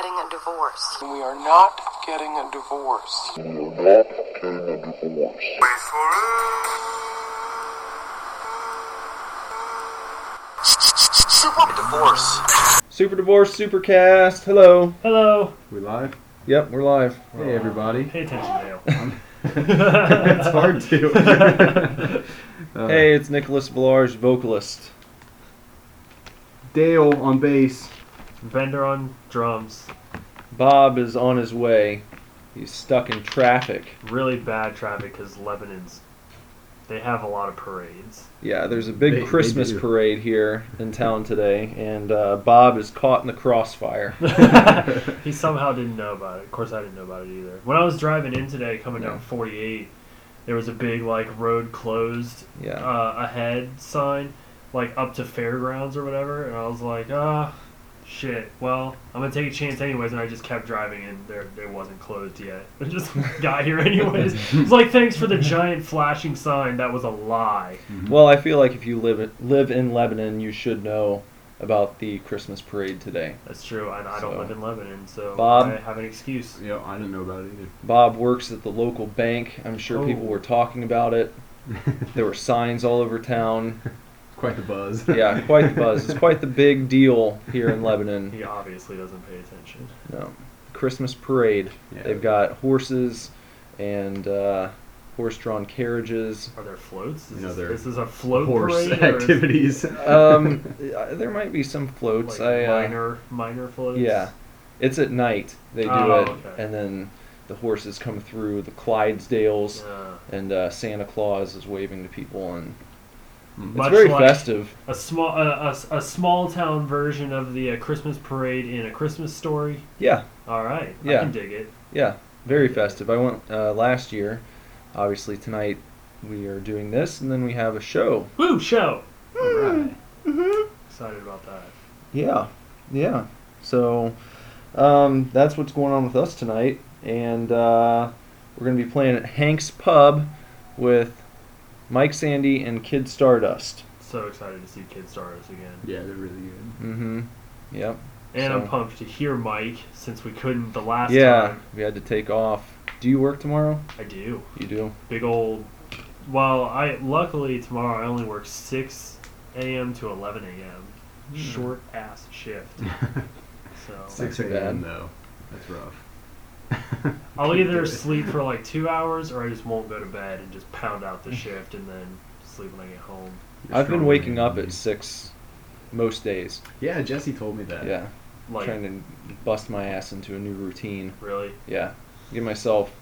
getting a divorce. We are not getting a divorce. Super Divorce. Super Divorce Supercast. Hello. Hello. We live? Yep, we're live. Hey everybody. Pay attention, Dale. it's hard to. Uh, Hey, it's Nicholas Villarge, vocalist. Dale on bass. Bender on drums. Bob is on his way. He's stuck in traffic. Really bad traffic because Lebanon's. They have a lot of parades. Yeah, there's a big They- they Christmas do. parade here in town today, and uh, Bob is caught in the crossfire. he somehow didn't know about it. Of course, I didn't know about it either. When I was driving in today, coming Yeah. down 48, there was a big like road closed Yeah. uh, ahead sign, like up to fairgrounds or whatever, and I was like, ah, shit. Well, I'm gonna take a chance anyways, and I just kept driving, and there there wasn't closed yet. I just got here anyways. It's like thanks for the giant flashing sign. That was a lie. Mm-hmm. Well, I feel like if you live live in Lebanon, you should know about the Christmas parade today. That's true, and I don't So- live in Lebanon, so Bob? I have an excuse. Yeah, I didn't know about it either. Bob works at the local bank. I'm sure people Oh. were talking about it. There were signs all over town. Quite the buzz. Yeah, quite the buzz. It's quite the big deal here in Lebanon. He obviously doesn't pay attention. No, Christmas parade. Yeah. They've got horses and uh, horse-drawn carriages. Are there floats? Is, You know, this, there- this is a float Horse parade, or is- activities. Um, uh, there might be some floats. like I uh, minor minor floats. yeah, it's at night they do Oh, it, okay. and then the horses come through the Clydesdales, Yeah. and uh, Santa Claus is waving to people, and it's very like festive. A small a, a, a small town version of the uh, Christmas parade in a Christmas story. Yeah, All right, Yeah. I can dig it. yeah, very festive. I went uh, last year. Obviously, tonight we are doing this, and then we have a show. Woo show! Alright. Excited about that. Yeah, yeah. So um, that's what's going on with us tonight, and uh, we're going to be playing at Hank's Pub with Mike Sandy and Kid Stardust. So excited to see Kid Stardust again. Yeah, they're really good. Mm-hmm. Yep. And So- I'm pumped to hear Mike since we couldn't the last yeah, time. we had to take off. Do you work tomorrow? I do. You do. Big old. Well, I luckily tomorrow I only work 6 a.m. to 11 a.m. Hmm. Short ass shift. So Six a.m. though. That's rough. I'll either sleep for like two hours or I just won't go to bed and just pound out the shift and then sleep when I get home. You're I've been strong, waking man. up at six most days. Yeah, Jesse told me that. Yeah, Like trying to bust my ass into a new routine. really? Yeah, give myself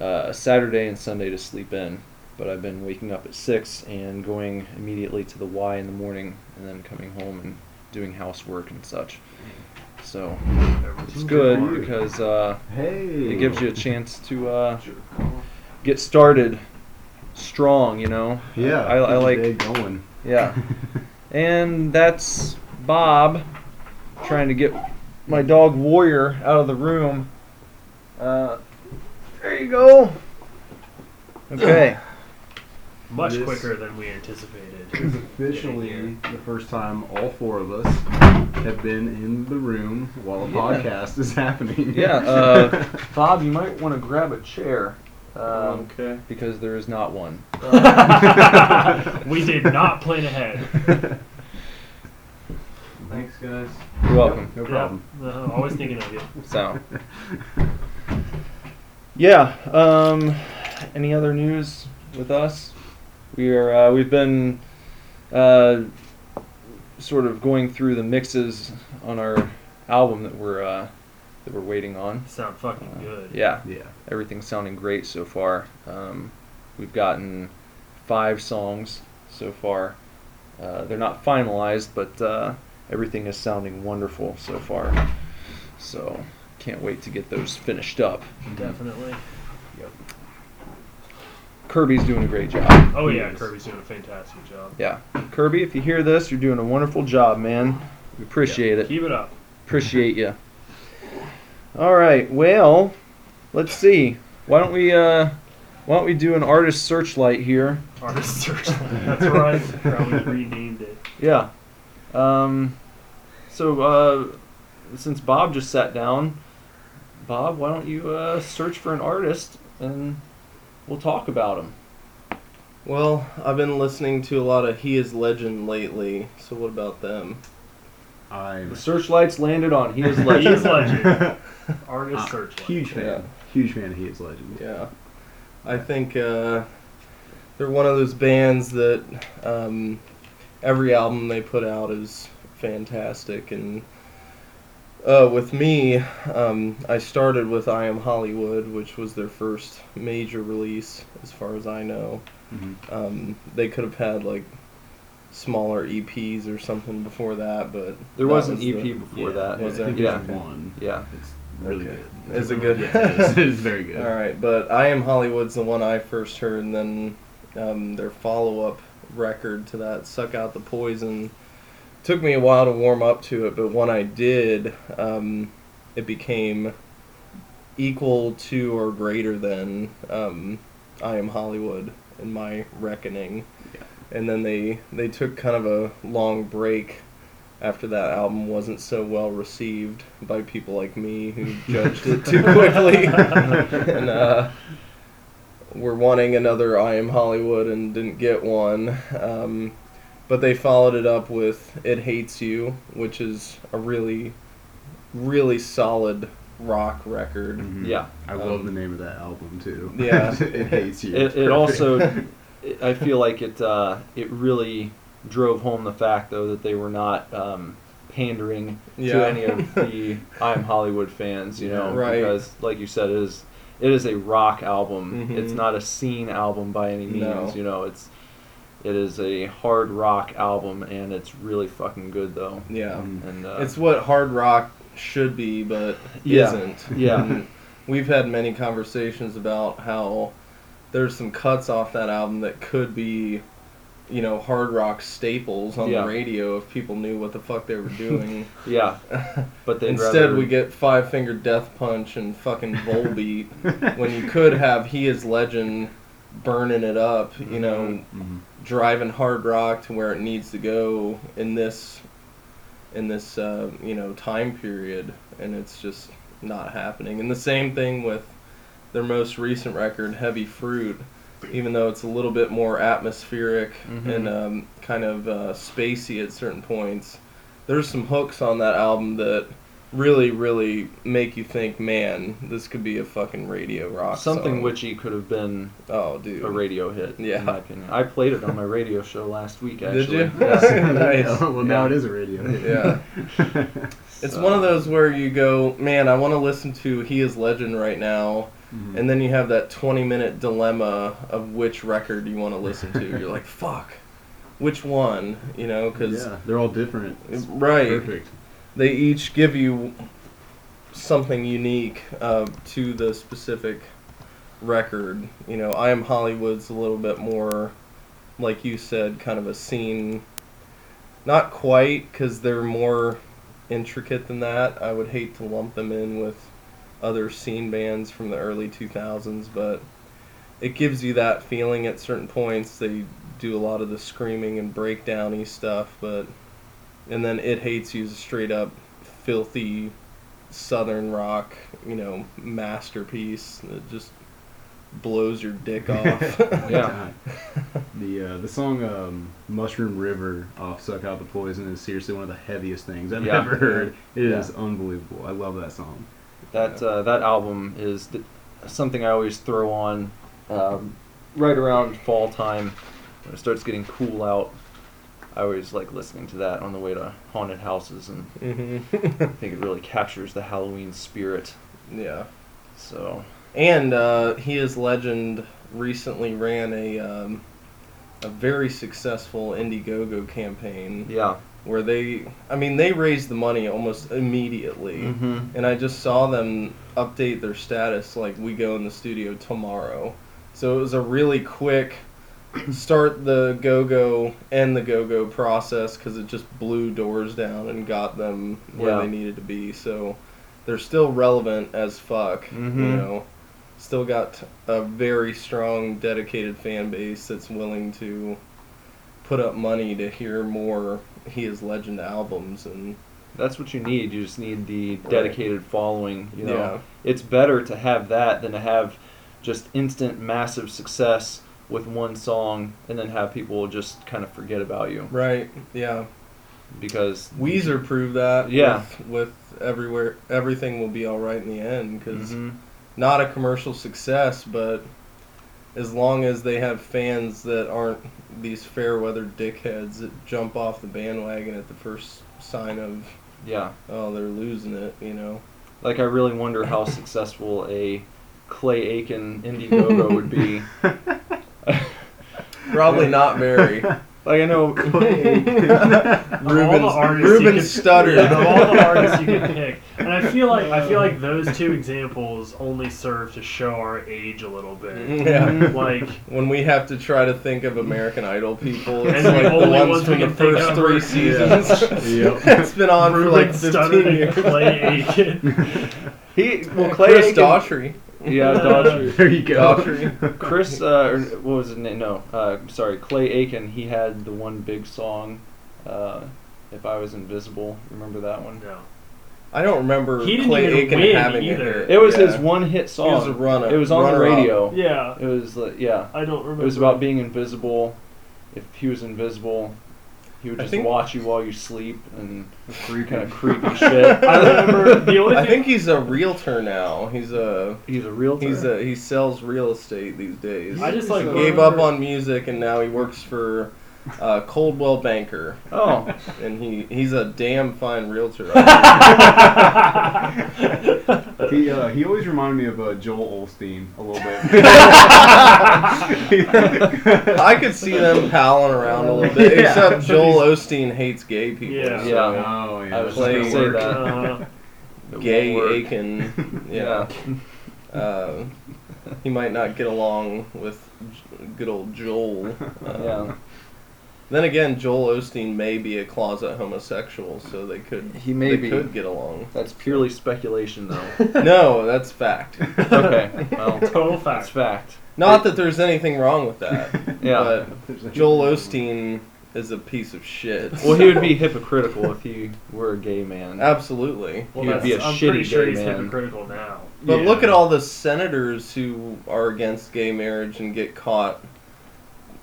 uh, Saturday and Sunday to sleep in. But I've been waking up at six and going immediately to the Y in the morning, and then coming home and doing housework and such. So it's good because uh, Hey. it gives you a chance to uh, get started strong. You know. Yeah. I, I your like. going. Yeah. And that's Bob trying to get my dog Warrior out of the room. Uh, there you go. Okay. Much This- quicker than we anticipated. It's officially the first time all four of us have been in the room while a Yeah. podcast is happening. Yeah, uh, Bob, you might want to grab a chair. Um, okay. because there is not one. we did not plan ahead. Thanks, guys. You're welcome. No problem. Yeah, uh, always thinking of you. So, yeah. Um, any other news with us? We are. Uh, we've been uh, sort of going through the mixes on our album that we're uh, that we're waiting on. Sound fucking Uh, good. Yeah, Yeah. everything's sounding great so far. Um, we've gotten five songs so far. Uh, they're not finalized, but uh, everything is sounding wonderful so far. So can't wait to get those finished up. Definitely. Kirby's doing a great job. Oh yeah. Kirby's doing a fantastic job. Yeah, Kirby, if you hear this, you're doing a wonderful job, man. We appreciate it. Keep it up. Appreciate you. All right. Well, let's see. Why don't we uh, why don't we do an artist searchlight here? Artist searchlight. That's right. Probably renamed it. Yeah. Um, so uh, since Bob just sat down, Bob, why don't you uh, search for an artist and we'll talk about him. Well, I've been listening to a lot of He Is Legend lately. So what about them? I'm The searchlights landed on He Is He Legend. is legend. Artist Uh, search. huge fan. Yeah. Huge fan of He Is Legend. Yeah, I think uh, they're one of those bands that um, every album they put out is fantastic. And uh, with me, um, I started with I Am Hollywood, which was their first major release, as far as I know. Mhm. Um, they could have had like smaller EPs or something before that, but There that was an the- EP before Yeah, that. Was I there? think Yeah. there's one. Yeah. It's really Okay. good. Is it good? Yeah, it is. It is very good. All right, but I Am Hollywood's the one I first heard, and then um, their follow-up record to that, "Suck Out the Poison." Took me a while to warm up to it, but when I did, um, it became equal to or greater than um, I Am Hollywood in my reckoning. Yeah. And then they they took kind of a long break after that album wasn't so well received by people like me who judged it too quickly and uh, were wanting another I Am Hollywood and didn't get one. Um, but they followed it up with It Hates You, which is a really, really solid rock record. Mhm. Yeah. I love Um, the name of that album too. Yeah. it hates you. It, it also, it, I feel like it uh, it really drove home the fact though that they were not um, pandering Yeah. to any of the I'm Hollywood fans, you know, Right. because like you said, it is it is a rock album. Mhm. It's not a scene album by any means. No. You know, it's it is a hard rock album, and it's really fucking good though. Yeah. Mhm. And uh, It's what hard rock should be, but Yeah. isn't. Yeah. And we've had many conversations about how there's some cuts off that album that could be, you know, hard rock staples on Yeah. the radio if people knew what the fuck they were doing. yeah, but they'd Instead, rather- we get Five Finger Death Punch and fucking Volbeat when you could have He Is Legend burning it up, you know, Mhm. driving hard rock to where it needs to go in this in this uh, you know time period and it's just not happening and the same thing with their most recent record heavy fruit even though it's a little bit more atmospheric Mhm. and um, kind of uh, spacey at certain points there's some hooks on that album that really really make you think man this could be a fucking radio rock something song. witchy could have been oh dude a radio hit. Yeah. in my opinion. I played it on my radio show last week. actually. Did Actually, you? Yeah. Nice. well, now Yeah. it is a radio. Yeah. It's So- one of those where you go, man, I want to listen to He Is Legend right now, Mhm. and then you have that 20 minute dilemma of which record you want to listen to. You're like, fuck, which one? You know, because, yeah, they're all different. It's right, Perfect. They each give you something unique uh, to the specific record. You know, I Am Hollywood's a little bit more, like you said, kind of a scene. Not quite, because they're more intricate than that. I would hate to lump them in with other scene bands from the early 2000s, but it gives you that feeling at certain points. They do a lot of the screaming and breakdowny stuff, but and then it hates you straight up filthy southern rock, you know, masterpiece that just blows your dick off. Yeah. The uh, the song um, "Mushroom River" off "Suck Out the Poison" is seriously one of the heaviest things I've Yeah. ever heard. It is Yeah. unbelievable. I love that song. That uh, that album is th- something I always throw on um, right around fall time when it starts getting cool out. I always like listening to that on the way to haunted houses, and I hmm think it really captures the Halloween spirit. yeah. So And uh, he is legend recently ran a um, a very successful Indiegogo campaign yeah, where they, I mean, they raised the money almost immediately. mm-hmm. and I just saw them update their status like we go in the studio tomorrow. So it was a really quick start the go go and the go go process because it just blew doors down and got them where Yeah. they needed to be. So they're still relevant as fuck. Mhm. You know, still got a very strong, dedicated fan base that's willing to put up money to hear more He Is Legend albums and That's what you need. You just need the dedicated following. You know, Yeah. it's better to have that than to have just instant massive success with one song and then have people just kind of forget about you Right. Yeah. because Weezer proved that. Yeah. With, with everywhere, everything will be all right in the end because Mhm. not a commercial success, but as long as they have fans that aren't these fair weather dickheads that jump off the bandwagon at the first sign of yeah. oh they're losing it, you know. Like I really wonder how successful a Clay Aiken Indiegogo would be. Probably not Mary. Like I know Of Ruben artists Ruben could- stuttered. Yeah, of all the artists you could pick, and I feel like I feel like those two examples only serve to show our age a little bit. yeah. Like When we have to try to think of American Idol people, it's And the like the only ones ones from we the can think first of three are- seasons. Yep. it's been on for like Ruben 15 Studdard and years. Clay Aiken. he well Clay Chris Aiken, Daughtry. Yeah, Daughtry. there you go. Daughtry. Chris, uh, or what was his name? No, uh, sorry, Clay Aiken. He had the one big song, uh, "If I Was Invisible." Remember that one? No. I don't remember He didn't Clay even Aiken win having either. a hit. It was Yeah. his one hit song. He was a runner. It was on the runner-up. radio. Yeah. It was like yeah. I don't remember. It was about being invisible. If he was invisible, he would I just think- watch you while you sleep and kind of creepy shit. I remember the only I thing. think he's a realtor now. He's a He's a realtor. he's a he sells real estate these days. I just like he gave up on music and now he works for uh, Coldwell Banker, oh, and he he's a damn fine realtor. He uh, he always reminded me of uh, Joel Osteen a little bit. I could see them palling around a little bit, Yeah. except Joel Osteen hates gay people. Yeah. so Yeah. oh yeah. I was Clay- just gonna say that. Uh, Gay. Aiken, Yeah. yeah. Uh, he might not get along with J- good old Joel. Uh, Yeah. Then again, Joel Osteen may be a closet homosexual, so they could He may they be. could get along. That's purely speculation, though. No, that's fact. okay. Well, total that's fact. fact. Not that there's anything wrong with that, Yeah. but Joel Osteen is a piece of shit. Well, he would be hypocritical if he were a gay man. absolutely. Well, He would that's, be a I'm shitty pretty sure gay he's man. hypocritical now. But Yeah. look at all the senators who are against gay marriage and get caught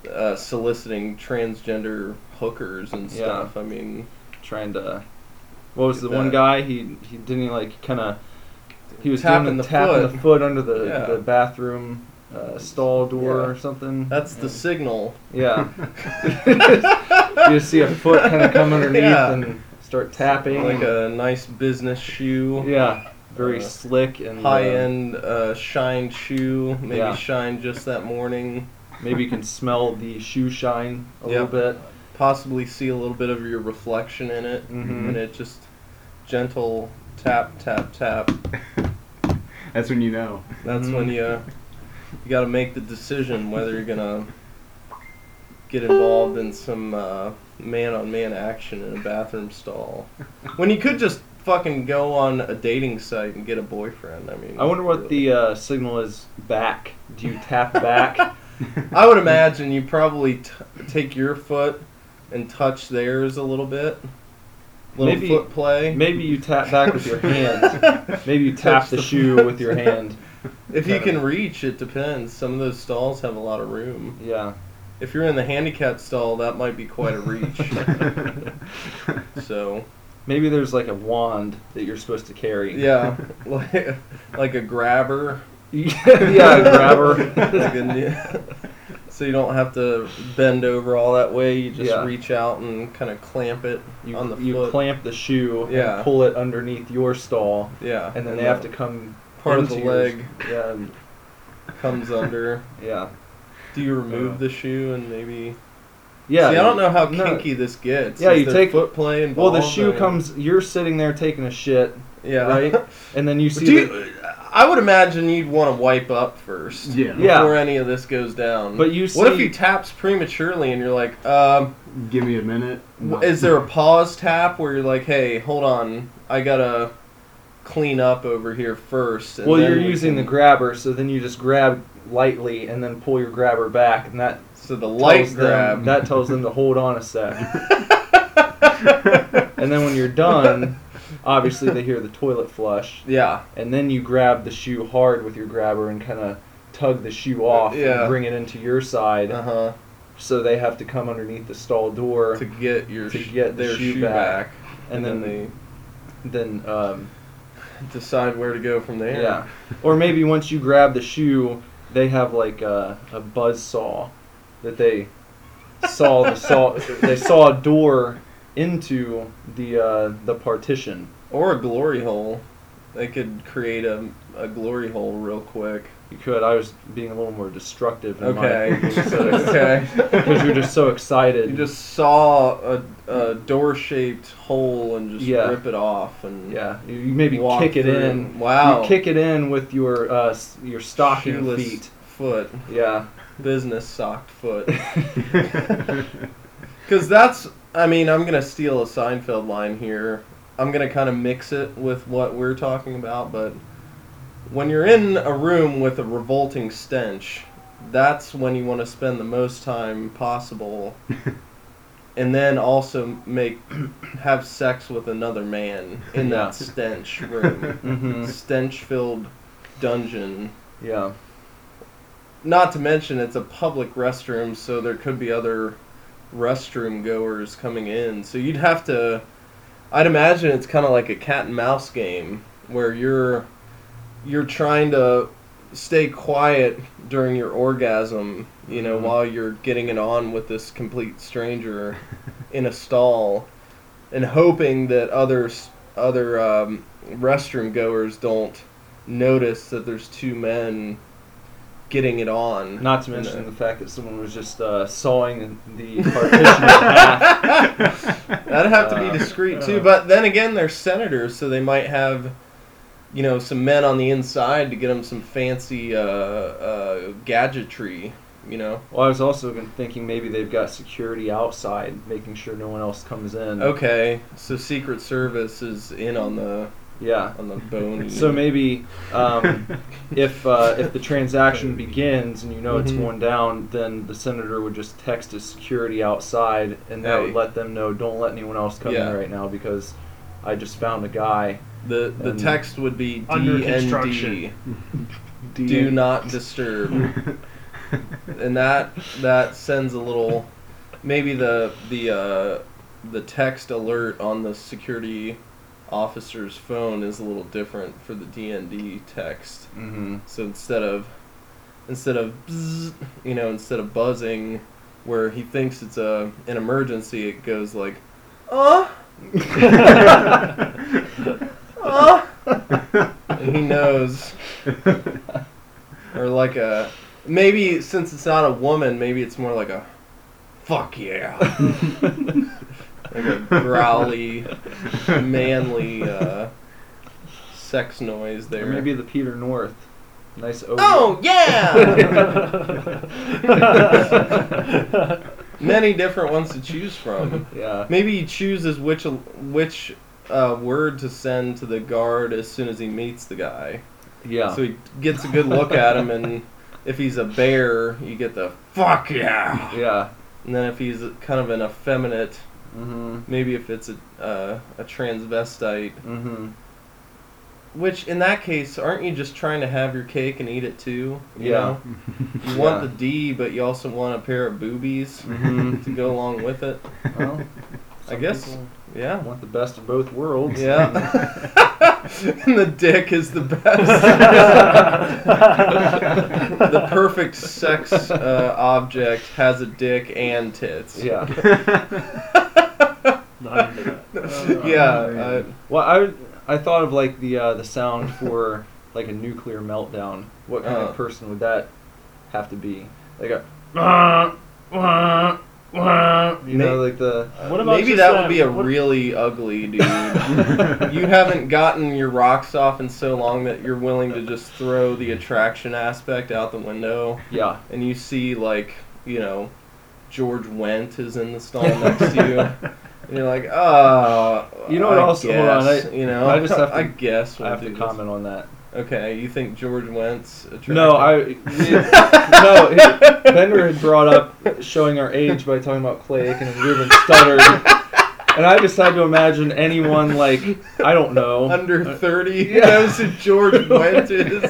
uh, soliciting transgender hookers and Yeah. stuff. I mean, Trying to. What was the Look at one guy? He he didn't he like kind of. He was Tapping doing the, the tapping foot. the foot under the, Yeah. the bathroom uh, stall door Yeah. or something. that's the signal. Yeah. you see a foot kind of come underneath Yeah. and start tapping. Like a nice business shoe. yeah, very Uh, slick and uh, High end uh, shine shoe, maybe Yeah. shine just that morning. Maybe you can smell the shoe shine a Yep. little bit. Possibly see a little bit of your reflection in it, Mhm. and it just gentle tap, tap, tap. That's when you know. That's Mhm. when you you got to make the decision whether you're gonna get involved in some uh, man-on-man action in a bathroom stall. When you could just fucking go on a dating site and get a boyfriend. I mean, I wonder what really. the uh, signal is back. Do you tap back? I would imagine you probably t- take your foot and touch theirs a little bit. Little Maybe- foot play. Maybe you tap back with your hand. Maybe you tap Touch the the- shoe with your hand. If you can reach, it depends. Some of those stalls have a lot of room. Yeah. If you're in the handicap stall, that might be quite a reach. so, Maybe there's like a wand that you're supposed to carry. yeah, like, like a grabber. yeah, grabber. So you don't have to bend over all that way. You just Yeah. reach out and kind of clamp it You, on the you foot. clamp the shoe Yeah. and pull it underneath your stall, yeah, and then they have to come part of the into yours. leg Yeah, and- comes under. yeah, Do you remove Uh. the shoe and maybe? yeah. See, I don't know how no. kinky this gets. Yeah, Is you there take- foot play and Well, the shoe comes. You're sitting there taking a shit, Yeah, right? and then you see. Do the- you, I would imagine you'd want to wipe up first. Yeah. Yeah. Before any of this goes down. But you What if see- he taps prematurely and you're like, um, Give me a minute. w is there a pause tap where you're like, hey, hold on, I gotta clean up over here first. and well, then you're we using the grabber, so then you just grab lightly and then pull your grabber back, and that So the light tells them, grab. that tells them to hold on a sec. and and then when you're done, obviously they hear the toilet flush, Yeah. and then you grab the shoe hard with your grabber and kind of tug the shoe off Yeah. and bring it into your side. Uh huh. So they have to come underneath the stall door, To get your To get the their shoe shoe, back. back, and then they then um, decide where to go from there. yeah. Or maybe once you grab the shoe, they have like a, a buzz saw that they saw the saw they saw a door into the uh, the partition. Or a glory hole. They could create a, a glory hole real quick. You could. I was being a little more destructive. In Okay. My, okay. Because you're just so excited. You just saw a, a door-shaped hole and just Yeah. rip it off and yeah. You, you maybe walk kick it through. in. Wow. You kick it in with your uh, s- your stocking Shoeless feet. foot, Yeah. business socked foot. Because that's, I mean, I'm gonna steal a Seinfeld line here. I'm gonna kind of mix it with what we're talking about, but when you're in a room with a revolting stench, that's when you want to spend the most time possible, and then also make have sex with another man in that stench room, hmm stench-filled dungeon. Yeah. Not to mention it's a public restroom, so there could be other restroom goers coming in. So you'd have to I'd imagine it's kind of like a cat and mouse game where you're you're trying to stay quiet during your orgasm, you know, Mhm. while you're getting it on with this complete stranger in a stall and hoping that others other um, restroom goers don't notice that there's two men getting it on. Not to mention the fact that someone was just uh, sawing the partition in half. That'd have to Uh, be discreet too. uh. But then again, they're senators, so they might have, you know, some men on the inside to get them some fancy uh, uh, gadgetry. You know. Well, I was also gonna- thinking maybe they've got security outside, making sure no one else comes in. Okay, so Secret Service is in on the Yeah. on the bony. So maybe um, if uh, if the transaction begins and you know it's Mhm. going down, then the senator would just text his security outside, and that Hey. would let them know don't let anyone else come Yeah. in right now because I just found a guy. the the text would be Under DND. construction. Do not disturb. and that that sends a little maybe the the uh, the text alert on the security officer's phone is a little different for the DND text. Mm-hmm. So instead of instead of bzz, you know instead of buzzing where he thinks it's a an emergency, it goes like, uh, uh, and he knows or like a maybe since it's not a woman, maybe it's more like a fuck yeah, like a growly, manly uh, sex noise there. Or maybe the Peter North. Nice odor. oh yeah, many different ones to choose from. Yeah. Maybe he chooses which which uh, word to send to the guard as soon as he meets the guy. Yeah. So he gets a good look at him, and if he's a bear, you get the fuck yeah. yeah. And then if he's kind of an effeminate, Mm-hmm. maybe if it's a uh, a transvestite, Mm-hmm. which in that case, aren't you just trying to have your cake and eat it too? You Yeah. know? You want the D, but you also want a pair of boobies Mm-hmm. to go along with it. Well, I guess. people Yeah. want the best of both worlds. Yeah. and the dick is the best. the perfect sex uh, object has a dick and tits. Yeah. Not into that. yeah. Uh, Well, I I thought of like the uh, the sound for like a nuclear meltdown. What kind Uh. of person would that have to be? Like a wah, wah, wah, you know, like the What about maybe that that- would be a what- really ugly dude. you haven't gotten your rocks off in so long that you're willing to just throw the attraction aspect out the window. yeah. and you see like you know George Wendt is in the stall next to you, and you're like, oh, You know what I else- hold on, guess," I- you know, I just have to- I guess I we'll have do to this. comment on that. Okay, you think George Wendt's? attractive? No, I no. He, Bender had brought up showing our age by talking about Clay Aiken and Ruben Studdard, and I just had to imagine anyone like I don't know Under uh, 30 Yeah. knows who George Wendt is.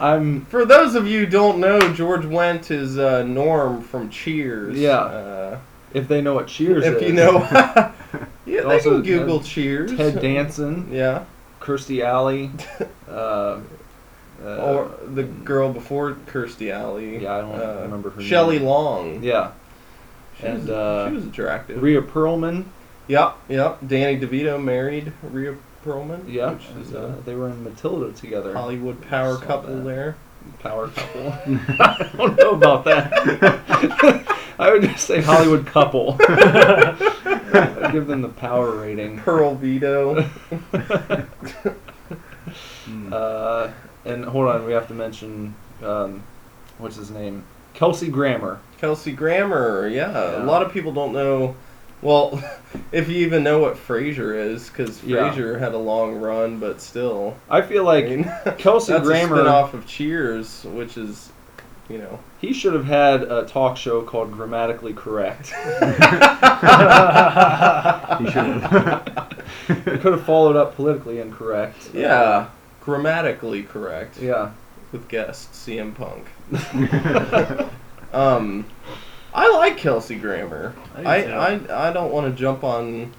I'm For those of you who don't know, George Wendt is uh, Norm from Cheers. Yeah. Uh, if they know what Cheers if is. you know, yeah, they Also can Google Cheers. Ted Danson, Yeah. Kirstie Alley, uh, uh, or the girl before Kirstie Alley. Yeah, I don't uh, remember her Shelley name. Long. yeah, She and was, uh, she was attractive. Rhea Perlman. Yep, yep. Danny DeVito married Rhea Perlman. Yeah, which is and, uh, they were in Matilda together. Hollywood power Saw couple that. there. Power couple. I don't know about that. I would just say Hollywood couple. I'd give them the power rating. Pearl Vito. Mm. Uh, and hold on, we have to mention um, what's his name, Kelsey Grammer. Kelsey Grammer. Yeah. Yeah. a lot of people don't know. Well, if you even know what Frasier is, because Yeah. Frasier had a long run, but still. I feel like I mean, Kelsey that's Grammer- a spin-off of Cheers, which is, you know. he should have had a talk show called Grammatically Correct. He should have. It could have followed up politically incorrect. Yeah, grammatically correct. Yeah. With guest CM Punk. Um, I like Kelsey Grammer. I do I, too. I, I don't want to jump on.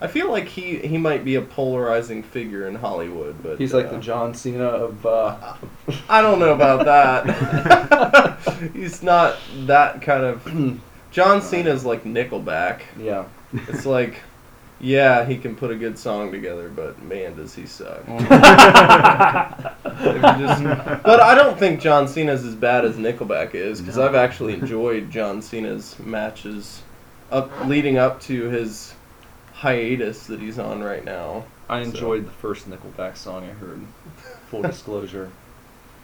I feel like he, he might be a polarizing figure in Hollywood, but He's like uh, the John Cena of. Uh, I don't know about that. He's not that kind of. John Cena's like Nickelback. yeah. It's like, yeah, he can put a good song together, but man, does he suck. Just- but I don't think John Cena's as bad as Nickelback is because No. I've actually enjoyed John Cena's matches up leading up to his hiatus that he's on right now. I So- enjoyed the first Nickelback song I heard. Full disclosure.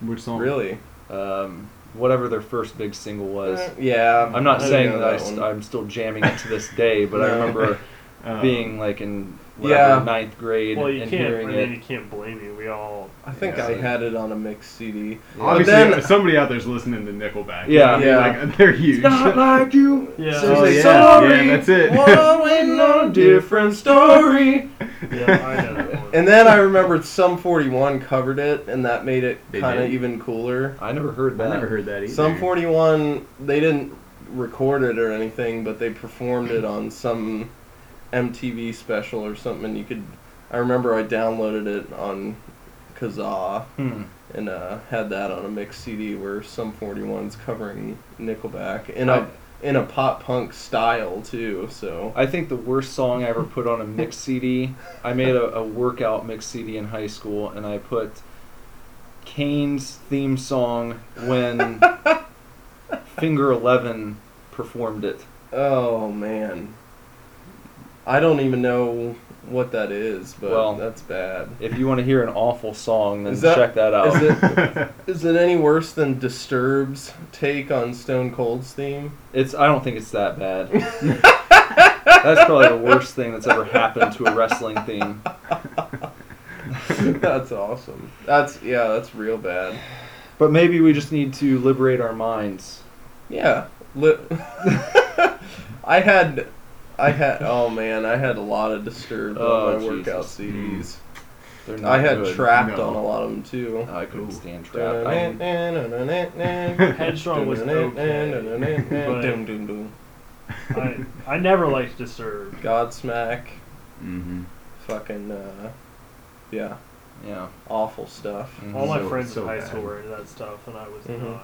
Which song? Really? Um, whatever their first big single was. Eh, yeah. I'm not I saying know that, I that st- one. I'm still jamming it to this day, but I remember Uh, being like in whatever, Yeah. ninth grade well, you and can't. I hearing mean, it. you can't blame me. We all. I think Yeah. I had it on a mixed CD. Obviously, then- somebody out there's listening to Nickelback. Yeah. You know I mean? Yeah. like they're huge. Not like you. Yeah. So Oh, say yeah. sorry. Yeah, that's it. One on a different story. Yeah, I know. And then I remembered Sum 41 covered it, and that made it kind of even cooler. I never heard that. I never heard that either. Sum 41, they didn't record it or anything, but they performed it on some MTV special or something. You could, I remember I downloaded it on Kazaa Hmm. and uh, had that on a mixed CD where Sum 41's covering Nickelback in I- a in a pop punk style too. So I think the worst song I ever put on a mix CD. I made a, a workout mix CD in high school, and I put Kane's theme song when Finger Eleven performed it. Oh man. I don't even know what that is, but Well, that's bad. If you want to hear an awful song, then that- check that out. Is it is it any worse than Disturbed's take on Stone Cold's theme? It's. I don't think it's that bad. that's probably the worst thing that's ever happened to a wrestling theme. that's awesome. That's yeah, that's real bad. But maybe we just need to liberate our minds. Yeah. Li- I had I had oh man, I had a lot of Disturbed Oh, on my workout Jesus. CDs. They're not I had good. Trapped No. on a lot of them too. I couldn't Ooh. stand Trapped. Headstrong was okay, I I never liked Disturbed. Godsmack, hmm fucking uh, yeah, yeah. awful stuff. Mhm. All my So- friends so in high bad. school were into that stuff, and I was Mhm. not.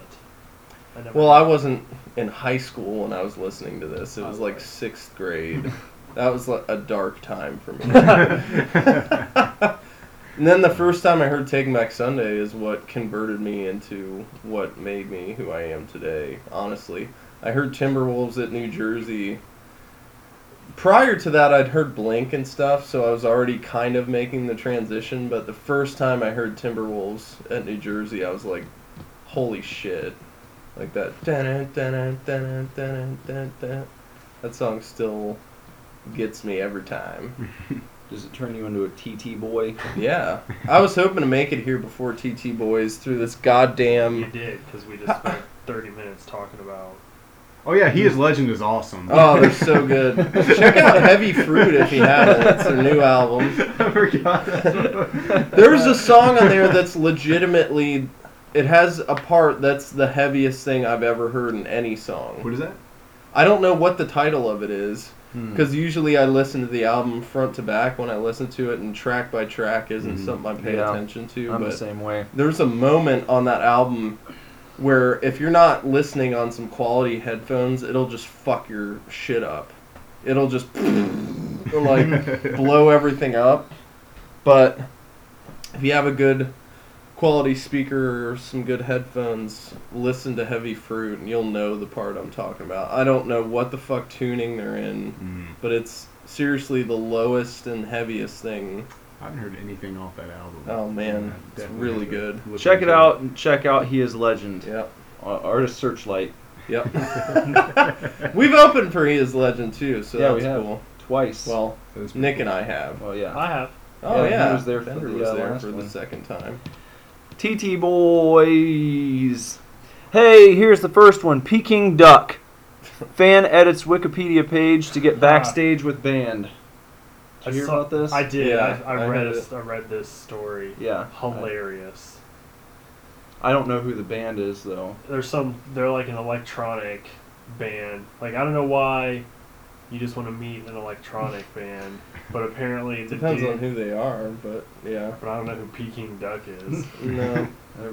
I never. Well, I wasn't in high school when I was listening to this. It was like sixth grade. That was like a dark time for me. and then the first time I heard Taking Back Sunday is what converted me into what made me who I am today. Honestly, I heard Timberwolves at New Jersey. Prior to that, I'd heard Blink and stuff, so I was already kind of making the transition. But the first time I heard Timberwolves at New Jersey, I was like, "Holy shit!" Like that. dun dun dun. That song still gets me every time. Does it turn you into a TT boy? Yeah, I was hoping to make it here before TT Boys through this goddamn. you did because we just spent 30 minutes talking about Oh yeah, he is legend is awesome. Oh, they're so good. Check out Heavy Fruit if you haven't. It's their new album. I forgot. There's a song on there that's legitimately. It has a part that's the heaviest thing I've ever heard in any song. What is that? I don't know what the title of it is Hmm. because usually I listen to the album front to back when I listen to it, and track by track isn't Mhm. something I pay Yeah. attention to. I'm the same way. there's a moment on that album where if you're not listening on some quality headphones, it'll just fuck your shit up. It'll just like blow everything up. But if you have a good quality speaker or some good headphones, listen to Heavy Fruit and you'll know the part I'm talking about. I don't know what the fuck tuning they're in, Mm. but it's seriously the lowest and heaviest thing. I haven't heard anything off that album. Oh man, I it's really good. Check it out and check out He is Legend. Yep. Uh, Artist Searchlight Yep. We've opened for He is Legend too, so Yeah, that's we have. cool. twice. Well, Nick cool. and I have. well, yeah. I have. Oh Yeah, he was there for the, was uh, there last for the second time. TT Boys. Hey, here's the first one. Peking Duk. Fan edits Wikipedia page to get backstage with band. Did you I hear saw- about this? I did. Yeah, I, I, I read. heard this- I read this story. Yeah. Hilarious. I don't know who the band is though. There's some. They're like an electronic band. Like I don't know why. You just want to meet an electronic band, but apparently the Depends dude, on who they are, but yeah. But I don't know who Peking Duk is. No. They're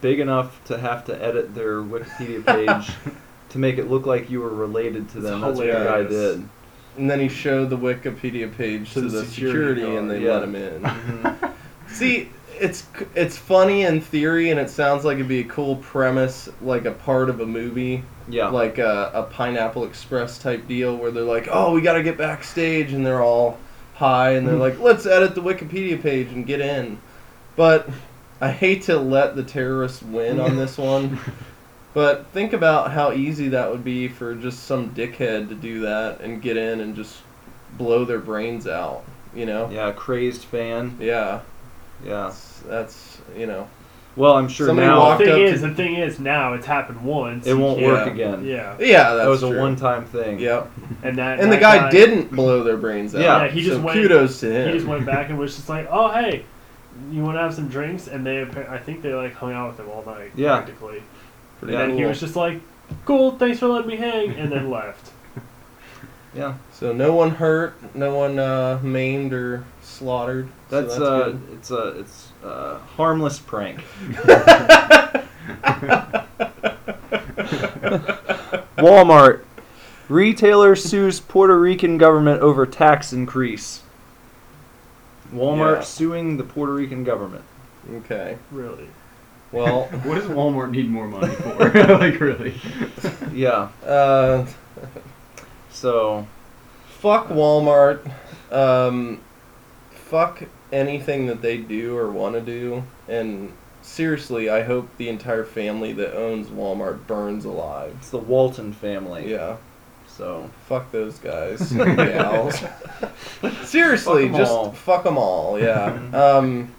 big enough to have to edit their Wikipedia page to make it look like you were related to them. That's what the guy did. And then he showed the Wikipedia page to, To the, the security, security and they guard, let him in. Mhm. See, it's it's funny in theory, and it sounds like it'd be a cool premise, like a part of a movie, yeah. like a, a Pineapple Express type deal, where they're like, "Oh, we got to get backstage," and they're all high, and they're hmm. like, "Let's edit the Wikipedia page and get in." But I hate to let the terrorists win on this one. But think about how easy that would be for just some dickhead to do that and get in and just blow their brains out. You know? yeah, crazed fan. Yeah. Yeah. That's, that's you know. Well, I'm sure Somebody now the thing up is, to- the thing is, now it's happened once. it won't can't- work Yeah. again. Yeah, Yeah, that's That was a one-time thing. Yep. and that And the that guy, didn't blow their brains out. Yeah. Yeah, he just so went- kudos to him. He just went back and was just like, "Oh, hey, you want to have some drinks?" And they, I think they like hung out with him all night, Yeah. practically. Pretty and then he was just like, "Cool, thanks for letting me hang," and then left. Yeah. So no one hurt, no one uh, maimed or slaughtered. so That's, that's uh, good. it's a it's a harmless prank. Walmart. Retailer sues Puerto Rican government over tax increase. Walmart Yeah. suing the Puerto Rican government. Okay. Really? Well, What does Walmart need more money for? like really? Yeah. uh, So fuck Walmart. Um, fuck anything that they do or want to do. And seriously, I hope the entire family that owns Walmart burns alive. it's the Walton family. Yeah. So Fuck those guys, gals. Seriously, Fuck just all. fuck them all. Yeah. um.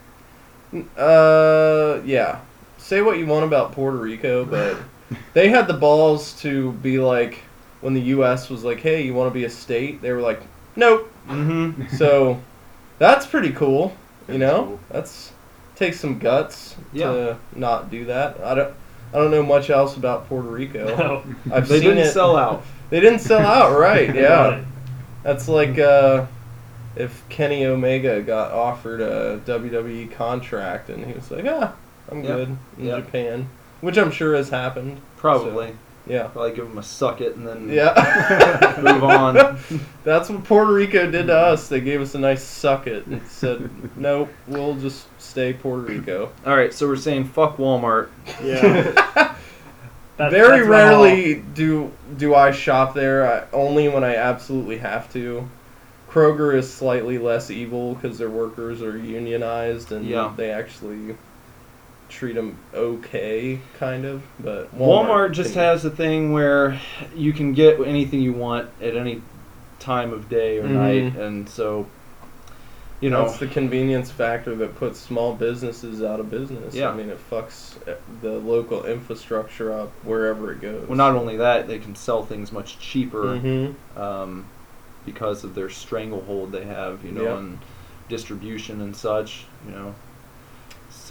Uh. Yeah. Say what you want about Puerto Rico, but they had the balls to be like, when the U.S. was like, "Hey, you want to be a state?" They were like, "Nope." mm-hmm. So that's pretty cool. You know, that's takes some guts Yeah. to not do that. I don't. I don't know much else about Puerto Rico. No. I've they seen didn't it. sell out. They didn't sell out, right? Yeah. That's like uh, if Kenny Omega got offered a WWE contract and he was like, ah, I'm Yep. good in Yep. Japan, which I'm sure has happened. Probably. Yeah. Probably give them a suck it and then Yeah. move on. That's what Puerto Rico did to us. They gave us a nice suck it and said, nope, we'll just stay Puerto Rico. All right, so we're saying fuck Walmart. Yeah. That's- Very that's rarely do do I shop there. I, only when I absolutely have to. Kroger is slightly less evil because their workers are unionized and Yeah. they actually treat them okay, kind of. But Walmart, Walmart, just can- has a thing where you can get anything you want at any time of day or Mhm. night, and so you know, That's the convenience factor that puts small businesses out of business. Yeah. I mean, it fucks uh, the local infrastructure up wherever it goes. well, not only that, they can sell things much cheaper hmm um, because of their stranglehold they have, you know, Yep. and distribution and such. You know,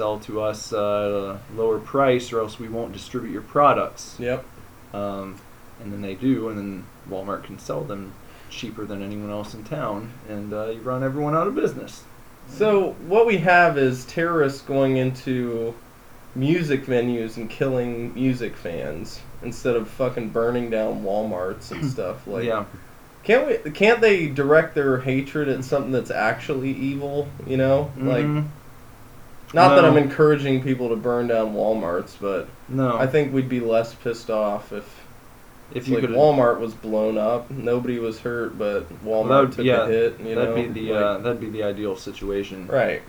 sell to us uh, at a lower price, or else we won't distribute your products. Yep. Um, and then they do, and then Walmart can sell them cheaper than anyone else in town, and uh, you run everyone out of business. So what we have is terrorists going into music venues and killing music fans instead of fucking burning down WalMarts and stuff. Like, yeah, can't we? Can't they direct their hatred at something that's actually evil? You know, like Not that I'm encouraging people to burn down WalMarts, but no, I think we'd be less pissed off if if you like could, Walmart was blown up, nobody was hurt, but Walmart would- took yeah, a hit. You that'd know, be the like- uh, that'd be the ideal situation. right.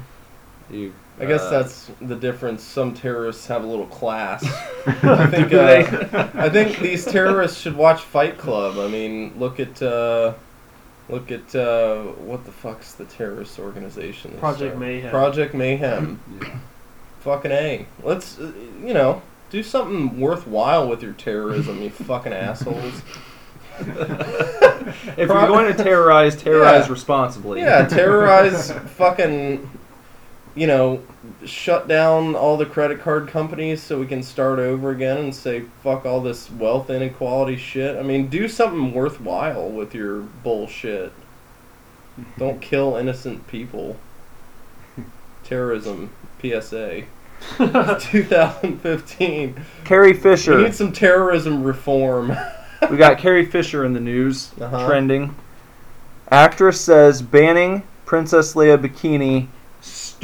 You, I guess uh, that's the difference. Some terrorists have a little class. I think, uh. I think these terrorists should watch Fight Club. I mean, look at uh, look at uh, what the fuck's the terrorist organization? they Project started? Mayhem. Project Mayhem. Yeah. Fucking a. Let's uh, you know do something worthwhile with your terrorism, you fucking assholes. if you're going to terrorize, terrorize Yeah. responsibly. Yeah, terrorize fucking, you know, shut down all the credit card companies so we can start over again and say fuck all this wealth inequality shit. I mean, do something worthwhile with your bullshit. Don't kill innocent people. Terrorism, PSA. 2015. Carrie Fisher. We need some terrorism reform. we got Carrie Fisher in the news, Uh-huh. trending. Actress says banning Princess Leia bikini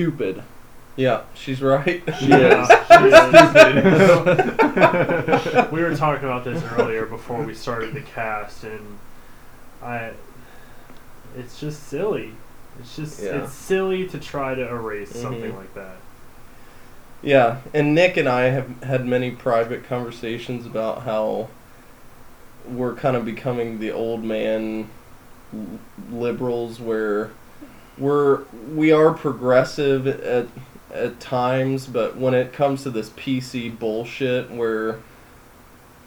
stupid. yeah, she's right. She Yeah, we were talking about this earlier before we started the cast, and I, it's just silly. It's just Yeah. it's silly to try to erase something Mhm. like that. Yeah, and Nick and I have had many private conversations about how we're kind of becoming the old man liberals where we're we are progressive at at times, but when it comes to this PC bullshit where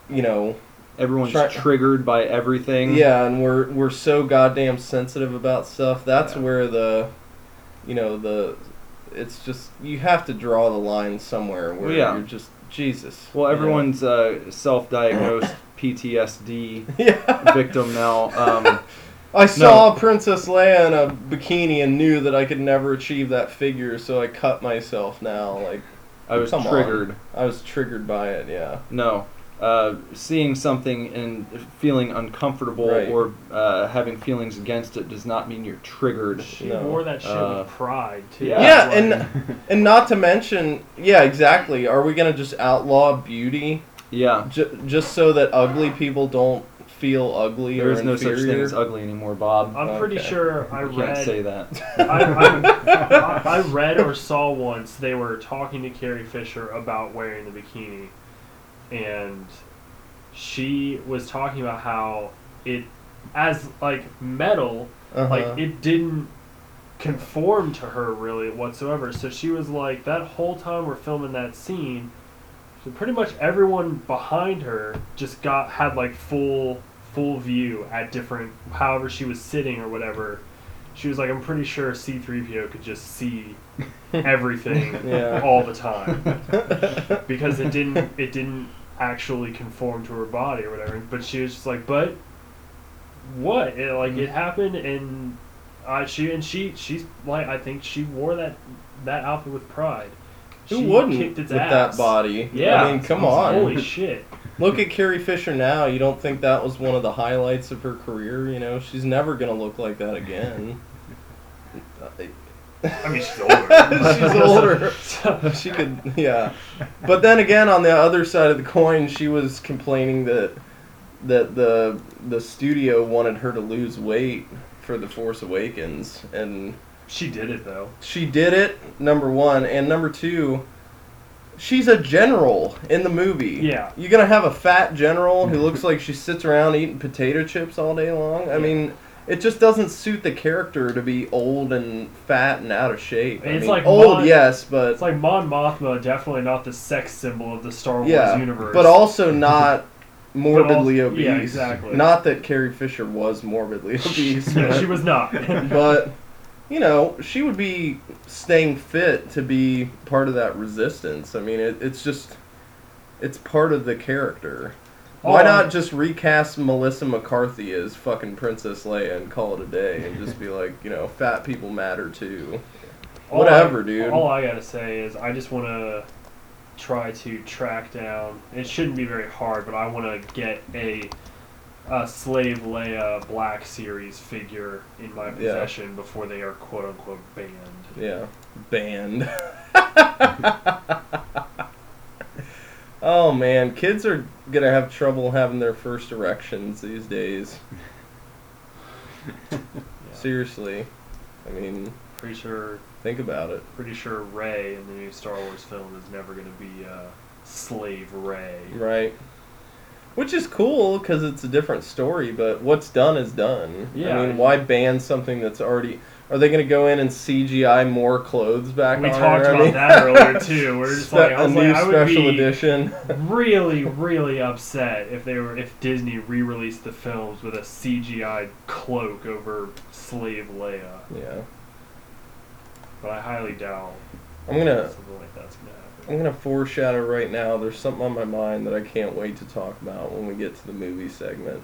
you know, Everyone's Try- triggered by everything. yeah, and we're we're so goddamn sensitive about stuff. That's Yeah. where the you know, the it's just you have to draw the line somewhere where yeah. you're just Jesus. Well, everyone's uh, self-diagnosed PTSD victim now. Um, I saw Princess Leia in a bikini and knew that I could never achieve that figure, so I cut myself now. Like I was Come on. triggered. I was triggered by it, yeah. No. Uh, seeing something and feeling uncomfortable Right. or uh, having feelings against it does not mean you're triggered. She No. wore that shit Uh, with pride too. yeah. Yeah, and and not to mention, yeah, exactly. Are we gonna just outlaw beauty Yeah. j- just so that ugly people don't feel ugly There or is no such thing as ugly anymore, Bob. I'm pretty Okay. sure I You can't read. say that. I, I, I read or saw once they were talking to Carrie Fisher about wearing the bikini, and she was talking about how it, as like metal, Uh-huh. like it didn't conform to her really whatsoever. So she was like, that whole time we're filming that scene, so pretty much everyone behind her just got had like full full view at different however she was sitting or whatever. She was like, I'm pretty sure C3PO could just see everything Yeah. all the time because it didn't it didn't actually conform to her body or whatever. But she was just like, but what? It, like it happened, and uh, she and she she's like I think she wore that that outfit with pride. Who She wouldn't kicked its with ass. that body? Yeah, I mean, come on. Holy shit! Look at Carrie Fisher now. You don't think that was one of the highlights of her career? You know, she's never gonna look like that again. I mean, she's older. she's older. she could, yeah. But then again, on the other side of the coin, she was complaining that that the the studio wanted her to lose weight for the Force Awakens, and she did it though. she did it. Number one, and number two. She's a general in the movie. Yeah. You're gonna have a fat general who looks like she sits around eating potato chips all day long. I Yeah. mean, it just doesn't suit the character to be old and fat and out of shape. I It's mean, like old, Mon- yes, but It's like Mon Mothma, definitely not the sex symbol of the Star Wars yeah, universe. but also not morbidly al- obese. yeah, exactly. Not that Carrie Fisher was morbidly obese, no, she was not. but you know, she would be staying fit to be part of that resistance. I mean, it, it's just it's part of the character. Why Oh, not um, just recast Melissa McCarthy as fucking Princess Leia and call it a day and just be like, you know, fat people matter too. Whatever, I- dude. All I gotta say is I just want to try to track down. It shouldn't be very hard, but I want to get a, a Slave Leia Black Series figure in my Yeah. possession before they are quote unquote banned. Yeah. Banned. oh man, kids are gonna have trouble having their first erections these days. Yeah. Seriously. I mean, Pretty sure, think about it. pretty sure Rey in the new Star Wars film is never gonna be uh, Slave Rey. Right. Which is cool because it's a different story, but what's done is done. Yeah. I mean, why ban something that's already. Are they going to go in and CGI more clothes back We on talked her? I about mean- that earlier too. We're just like, I a was new like, I would special be edition. really, really upset if they were if Disney re-released the films with a CGI cloak over Slave Leia. yeah. But I highly doubt I'm gonna something like that's gonna happen. I'm gonna foreshadow right now. There's something on my mind that I can't wait to talk about when we get to the movie segment.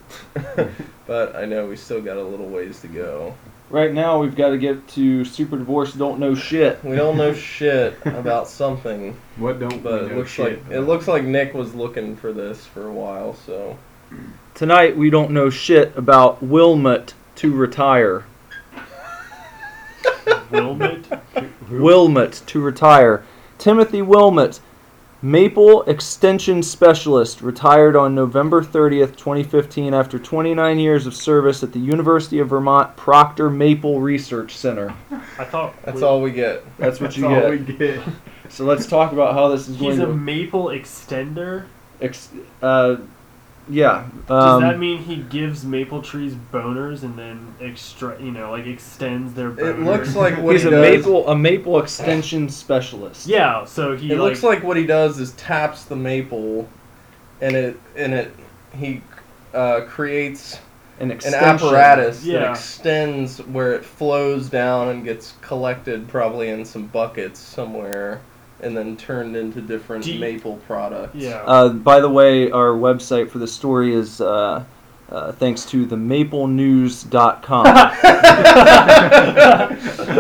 but I know we still got a little ways to go. Right now, we've got to get to Super Divorce Don't Know Shit. We don't know shit about something, What don't but we it looks shit like it looks like Nick was looking for this for a while. So Tonight, we don't know shit about Wilmot to retire. Wilmot? Wilmot to retire. Timothy Wilmot, Maple Extension Specialist, retired on November 30th, 2015, after 29 years of service at the University of Vermont Proctor Maple Research Center. I thought that's we- all we get. That's what That's you all get. we get. So let's talk about how this is He's going He's a to. maple extender. Ex- uh, yeah. Does Um, that mean he gives maple trees boners and then extra, you know, like extends their boners? It looks like what he's he a does. maple a maple extension specialist. Yeah, so he It like, looks like what he does is taps the maple, and it and it he uh, creates An an extension. apparatus that extends where it flows down and gets collected probably in some buckets somewhere, and then turned into different Do you- maple products. yeah. Uh, by the way, our website for the story is uh, uh, thanks to the maplenews.com.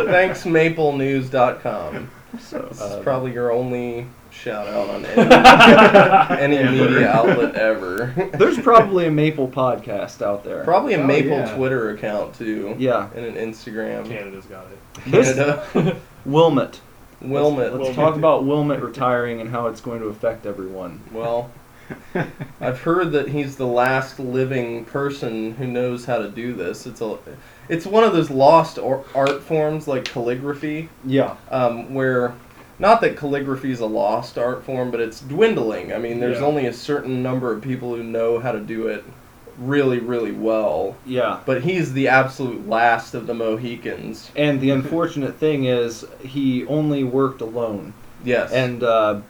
Thanks, MapleNews.com. so, This uh, is probably your only shout out on any, any media outlet ever. there's probably a Maple podcast out there. probably a Oh, Maple yeah. Twitter account too, Yeah. and an Instagram. Canada's got it. Canada. Wilmot. Wilmot. Let's Wilmot. talk about Wilmot retiring and how it's going to affect everyone. Well, I've heard that he's the last living person who knows how to do this. It's a, it's one of those lost or, art forms like calligraphy, Yeah. um, where, not that calligraphy is a lost art form, but it's dwindling. I mean, there's Yeah. only a certain number of people who know how to do it really, really well. Yeah. But he's the absolute last of the Mohicans. And the unfortunate thing is, he only worked alone. Yes. And uh,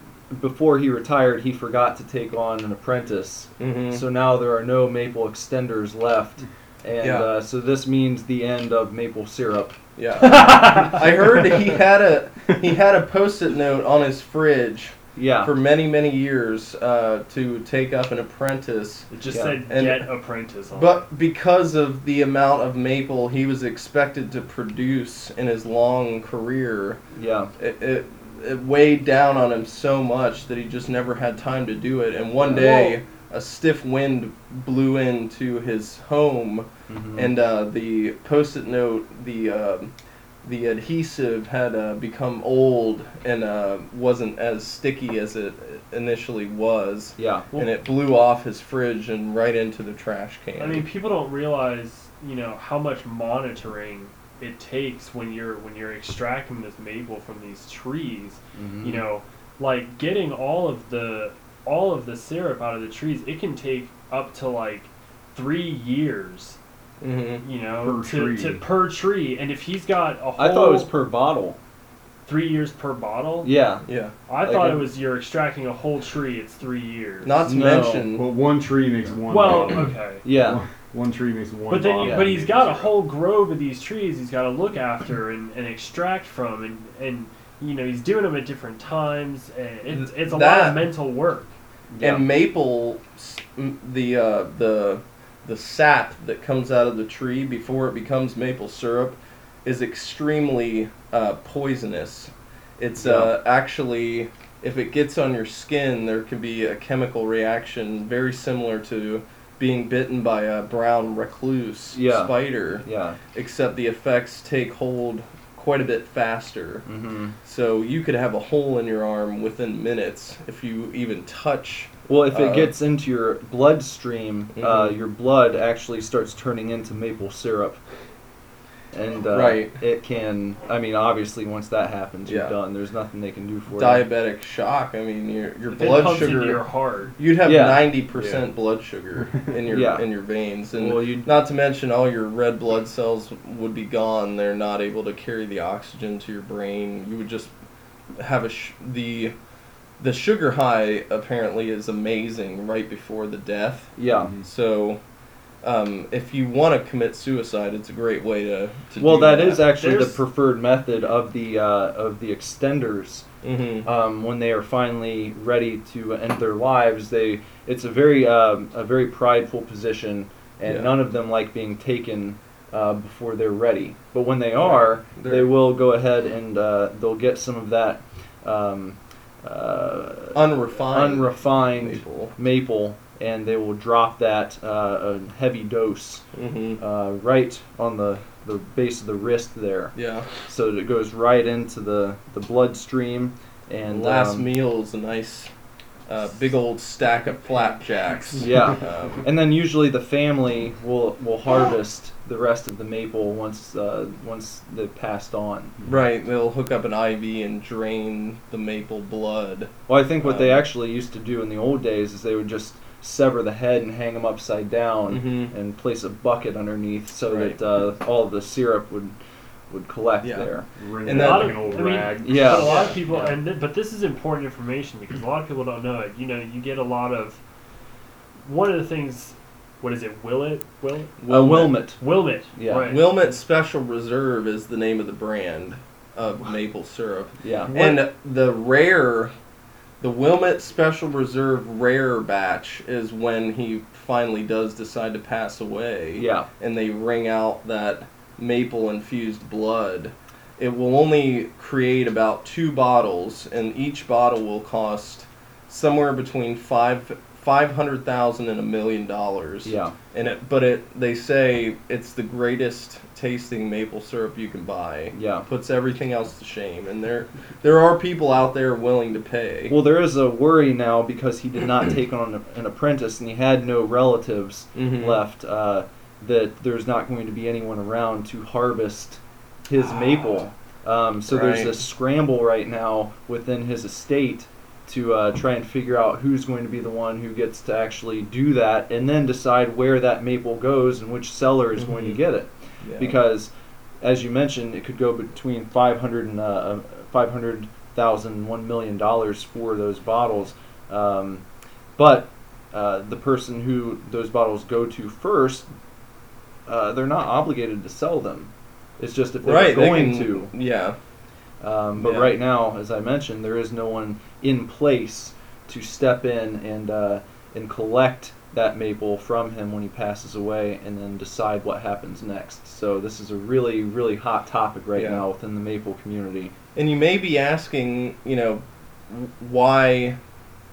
before he retired, he forgot to take on an apprentice. Mhm. So now there are no maple extenders left. And Yeah. uh, so this means the end of maple syrup. yeah. I heard he had a he had a post-it note on his fridge Yeah. for many many years uh, to take up an apprentice. It just Yeah. said And- get apprentice on. But because of the amount of maple he was expected to produce in his long career, yeah. it, it, it weighed down on him so much that he just never had time to do it. And one day, a stiff wind blew into his home, Mhm. and uh, the post-it note, the um the adhesive had uh, become old and uh, wasn't as sticky as it initially was, yeah. and it blew off his fridge and right into the trash can. I mean, people don't realize, you know, how much monitoring it takes when you're when you're extracting this maple from these trees. Mhm. You know, like getting all of the all of the syrup out of the trees, it can take up to like three years Mm-hmm. You know, Per to, tree. to per tree, and if he's got a whole I thought it was per bottle. three years per bottle, Yeah. Yeah. I Like thought a- it was you're extracting a whole tree. It's three years. Not to No. mention, Well, one tree makes one. well, bottle. okay. Yeah. One, one tree makes one. But then, bottle. you, but he's got a whole grove of these trees. He's got to look after and, and extract from, and, and you know he's doing them at different times. And it's, it's a lot of mental work. Yeah. and maple, the uh, the the sap that comes out of the tree before it becomes maple syrup is extremely uh, poisonous. It's uh, actually, if it gets on your skin, there can be a chemical reaction very similar to being bitten by a brown recluse Yeah. spider, Yeah. except the effects take hold quite a bit faster. Mm-hmm. So you could have a hole in your arm within minutes if you even touch. Well, if it Uh, gets into your bloodstream, uh, Mhm. your blood actually starts turning into maple syrup. And uh, Right. it can. I mean, obviously, once that happens, you're done. There's nothing they can do for you. Diabetic shock. I mean, your your If it blood sugar. into your heart. You'd have Yeah. ninety percent blood sugar in your Yeah. in your veins, and Well, you not to mention all your red blood cells would be gone. They're not able to carry the oxygen to your brain. You would just have a sh- the the sugar high apparently is amazing right before the death. yeah. So. Um, if you want to commit suicide, it's a great way to. to Well, do that is actually There's- the preferred method of the uh, of the extenders. Mm-hmm. um, when they are finally ready to end their lives. They it's a very um, a very prideful position, and Yeah. none of them like being taken uh, before they're ready. But when they are, They're- they will go ahead and uh, they'll get some of that um, uh, Unrefined. unrefined maple. maple, and they will drop that uh, a heavy dose Mm-hmm. uh, right on the the base of the wrist there, Yeah. so that it goes right into the the bloodstream. And last um, meal is a nice, uh, big old stack of flapjacks. Yeah. Um, And then usually the family will will harvest the rest of the maple once uh, once they've passed on. right. They'll hook up an IV and drain the maple blood. Well, I think what they Um, actually used to do in the old days is they would just sever the head and hang them upside down Mhm. and place a bucket underneath so Right. that uh, all of the syrup would would collect Yeah. there. Ring And it that- up A lot like an of- old I mean, rag. Yeah. But a lot of people, Yeah. and th- but this is important information because a lot of people don't know it. You know, you get a lot of. One of the things, what is it? Willet, Willet, Uh, Wilmot. Wilmot. Yeah. Right. Wilmot Special Reserve is the name of the brand of maple syrup. Yeah. And the rare, the Wilmot Special Reserve rare batch is when he finally does decide to pass away. Yeah. and they wring out that maple infused blood. It will only create about two bottles, and each bottle will cost somewhere between five five hundred thousand and a million dollars. Yeah. And it, but it they say it's the greatest tasting maple syrup you can buy. Yeah. Puts everything else to shame, and there there are people out there willing to pay. Well, there is a worry now because he did not take on an, an apprentice and he had no relatives Mhm. left. Uh, that there's not going to be anyone around to harvest his maple. Um, so there's a scramble right now within his estate to uh, try and figure out who's going to be the one who gets to actually do that, and then decide where that maple goes and which seller is going to Mhm. get it. Yeah. Because, as you mentioned, it could go between five hundred and uh, five hundred thousand, one million dollars for those bottles. Um, but uh, the person who those bottles go to first, uh, they're not obligated to sell them. It's just if they're right, they going can- to. Yeah. Um, but Yeah. right now, as I mentioned, there is no one in place to step in and uh, and collect that maple from him when he passes away, and then decide what happens next. So this is a really, really hot topic right Yeah. now within the maple community. And you may be asking, you know, why,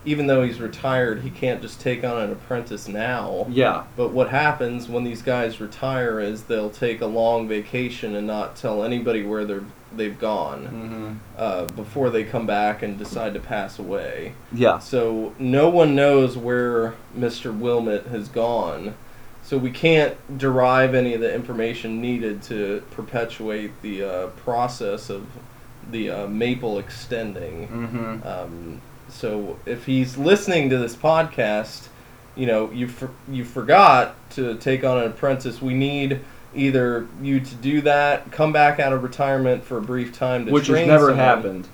even though he's retired, he can't just take on an apprentice now. Yeah, But what happens when these guys retire is they'll take a long vacation and not tell anybody where they're they've gone hmm uh, before they come back and decide to pass away. yeah, So no one knows where Mr. Wilmot has gone. So we can't derive any of the information needed to perpetuate the uh, process of the uh, maple extending. hmm Um, so if he's listening to this podcast you know, you for, you forgot to take on an apprentice. We need either you to do that, come back out of retirement for a brief time to which has never someone. happened.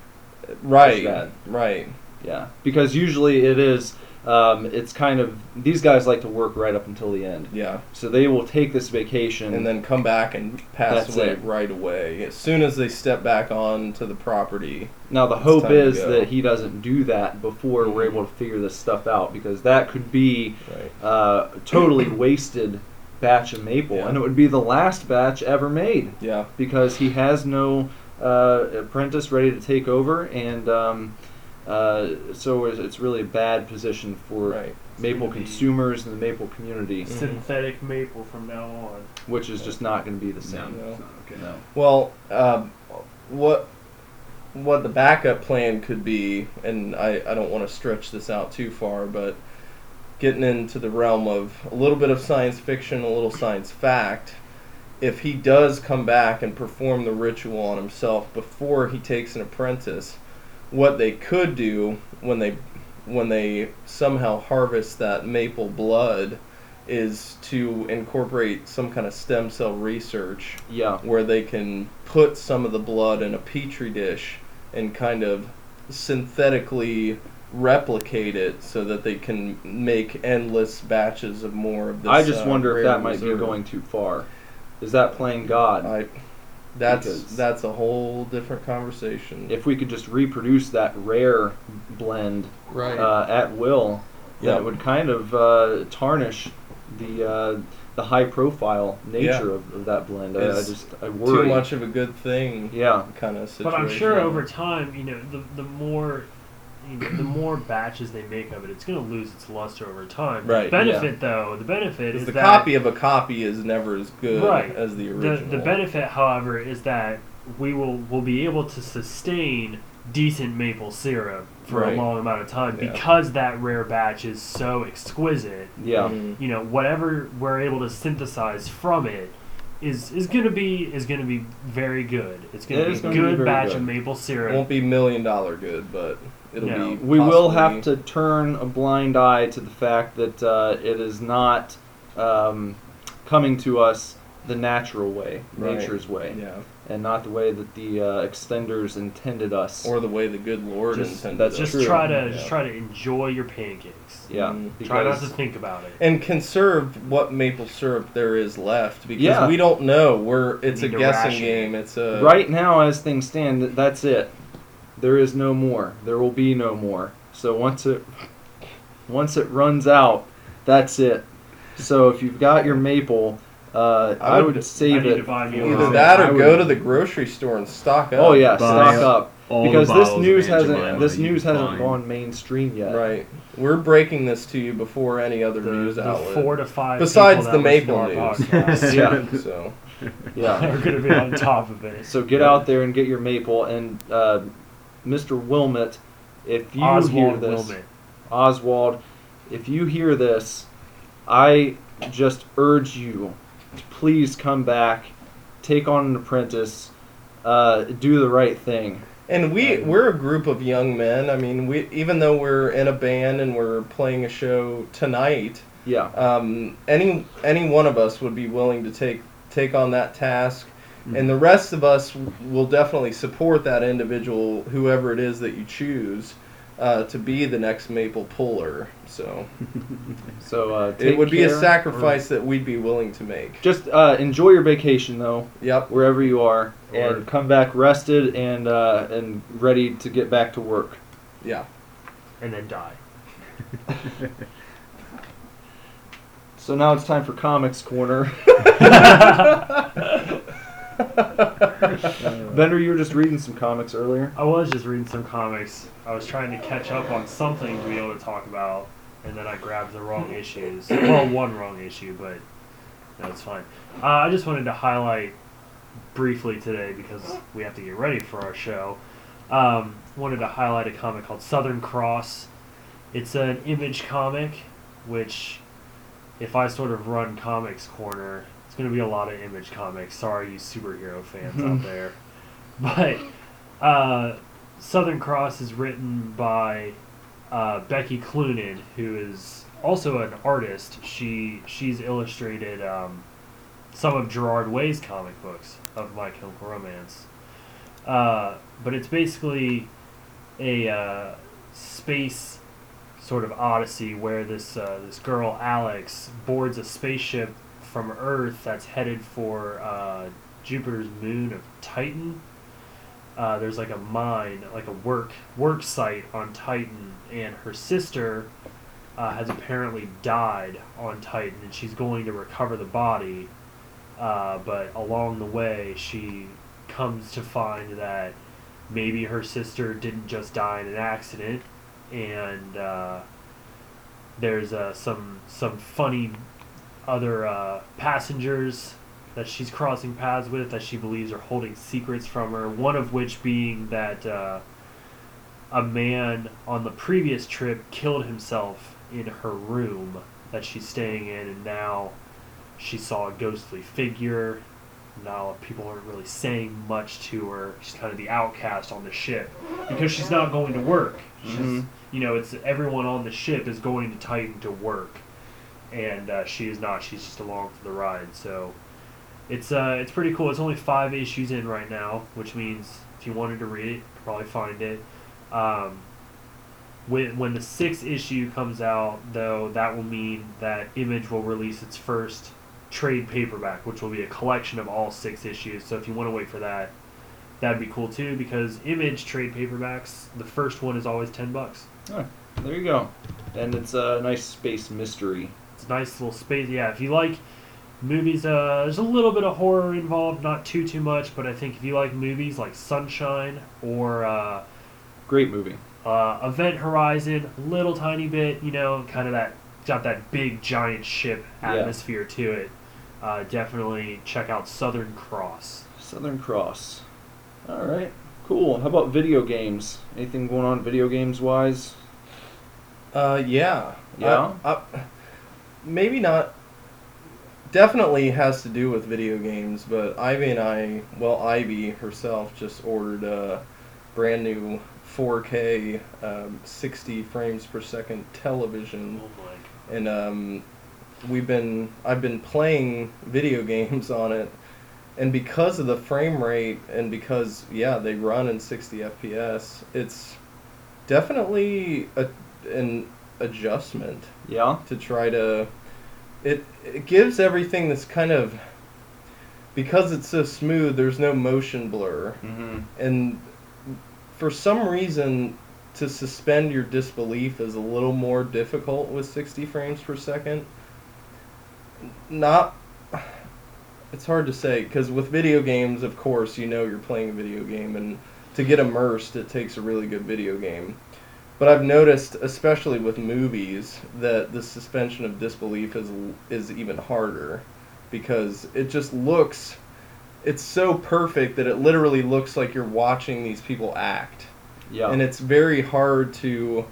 Right, right. Yeah, because usually it is. Um, it's kind of these guys like to work right up until the end, Yeah, so they will take this vacation and then come back and pass That's away it. right away as soon as they step back on to the property. Now the hope is that he doesn't do that before we're Mhm. able to figure this stuff out because that could be Right. uh, totally wasted batch of maple, Yeah. and it would be the last batch ever made Yeah. because he has no uh, apprentice ready to take over, and um, uh, so it's, it's really a bad position for Right. maple gonna consumers and the maple community, Mhm. Synthetic maple from now on. which is just not going to be the same. No. it's not okay. No. Well, um, what what the backup plan could be, and I, I don't want to stretch this out too far, but getting into the realm of a little bit of science fiction, a little science fact. If he does come back and perform the ritual on himself before he takes an apprentice, what they could do when they when they somehow harvest that maple blood is to incorporate some kind of stem cell research Yeah. where they can put some of the blood in a petri dish and kind of synthetically replicate it so that they can make endless batches of more of this. I just uh, wonder if that might be going too far. Is that playing God? I, that's Because- that's a whole different conversation. if we could just reproduce that rare blend right. uh, at will, then Yep. it would kind of uh, tarnish the uh, the high profile nature Yeah. of, of that blend. I, I just I worry. Too much of a good thing. Yeah. Kind of situation. But I'm sure over time, you know, the the more you know, the more batches they make of it, it's going to lose its luster over time. Right, The benefit, though, the benefit Because is the that copy of a copy is never as good Right. as the the original. the benefit, however, is that we will will be able to sustain decent maple syrup for Right. a long amount of time Yeah. because that rare batch is so exquisite. Yeah. Mhm. You know, whatever we're able to synthesize from it is is going to be is going to be very good. It's gonna is be a gonna be good very batch good. of maple syrup. It won't be million dollar good, but it'll No. be. We will have to turn a blind eye to the fact that uh, it is not um, coming to us the natural way, Right. nature's way, Yeah. and not the way that the uh, extenders intended us. Or the way the good Lord Just- intended. that's us. just true. try to Yeah. just try to enjoy your pancakes. yeah, Mm. Try not to think about it. and conserve what maple syrup there is left because Yeah. we don't know. We're it's a guessing game. it. It's a right now, as things stand, that's it. There is no more. There will be no more. So once it once it runs out, that's it. So if you've got your maple, uh, I, I would, would- save I it. to buy me a Either that or I go to the grocery store and stock up. Oh yeah, Buy stock up up all because this news hasn't this news hasn't find. gone mainstream yet. Right. We're breaking this to you before any other the, news the outlet. four to five Besides the that listen to maple news. Yeah. So Yeah. are going to be on top of it. So get out there and get your maple. And uh, Mr. Wilmot, if you hear this, Wilmot. Oswald, if you hear this, I just urge you to please come back, take on an apprentice, uh, do the right thing. And we we're a group of young men. I mean, we even though we're in a band and we're playing a show tonight, Yeah. um, any any one of us would be willing to take take on that task. And the rest of us will definitely support that individual, whoever it is that you choose, uh, to be the next maple puller. So So uh, it take would be a sacrifice that we'd be willing to make. Just uh, enjoy your vacation though. Yep. wherever you are, Or- and come back rested and uh, and ready to get back to work. Yeah. and then die. So now it's time for Comics Corner. Bender, you were just reading some comics earlier. I was just reading some comics. I was trying to catch up on something to be able to talk about, and then I grabbed the wrong issues. well, one wrong issue, but that's fine. Uh, I just wanted to highlight briefly today because we have to get ready for our show. Um, wanted to highlight a comic called Southern Cross. It's an image comic, which, if I sort of run Comics Corner, going to be a lot of image comics. Sorry, you superhero fans out there. But uh, Southern Cross is written by uh, Becky Cloonan, who is also an artist. She she's illustrated um, some of Gerard Way's comic books of My Chemical Romance. Uh, but it's basically a uh, space sort of odyssey where this uh, this girl Alex boards a spaceship from Earth that's headed for uh, Jupiter's moon of Titan. Uh, there's like a mine, like a work work site on Titan, and her sister uh, has apparently died on Titan, and she's going to recover the body. Uh, but along the way, she comes to find that maybe her sister didn't just die in an accident, and uh, there's uh, some some funny other uh, passengers that she's crossing paths with that she believes are holding secrets from her. One of which being that uh, a man on the previous trip killed himself in her room that she's staying in, and now she saw a ghostly figure. Now people aren't really saying much to her. She's kind of the outcast on the ship because she's not going to work. She's, Mhm. you know, it's everyone on the ship is going to Titan to work, and uh, she is not. She's just along for the ride. So it's uh, it's pretty cool. It's only five issues in right now, which means if you wanted to read it, probably find it. Um, when when the sixth issue comes out, though, that will mean that Image will release its first trade paperback, which will be a collection of all six issues. So if you want to wait for that, that'd be cool too. Because Image trade paperbacks, the first one is always ten bucks. Oh, there you go. And it's a nice space mystery. It's a nice little space. Yeah, if you like movies, uh, there's a little bit of horror involved, not too too much, but I think if you like movies like Sunshine or uh, Great movie. uh, Event Horizon, little tiny bit, you know, kind of that got that big giant ship Yeah. atmosphere to it. Uh, definitely check out Southern Cross. Southern Cross. All right. Cool. How about video games? Anything going on video games wise? Uh, yeah. Yeah? I, I, maybe not. Definitely has to do with video games, but Ivy and I, well, Ivy herself just ordered a brand new 4K, um, 60 frames per second television, Oh and um, we've been, I've been playing video games on it, and because of the frame rate, and because yeah, they run in 60 FPS, it's definitely a, an adjustment Yeah. to try to it it gives everything this kind of because it's so smooth there's no motion blur Mm-hmm. and for some reason to suspend your disbelief is a little more difficult with 60 frames per second not it's hard to say because with video games of course you know you're playing a video game and to get immersed it takes a really good video game but I've noticed, especially with movies, that the suspension of disbelief is is even harder because it just looks it's so perfect that it literally looks like you're watching these people act. Yeah. And it's very hard to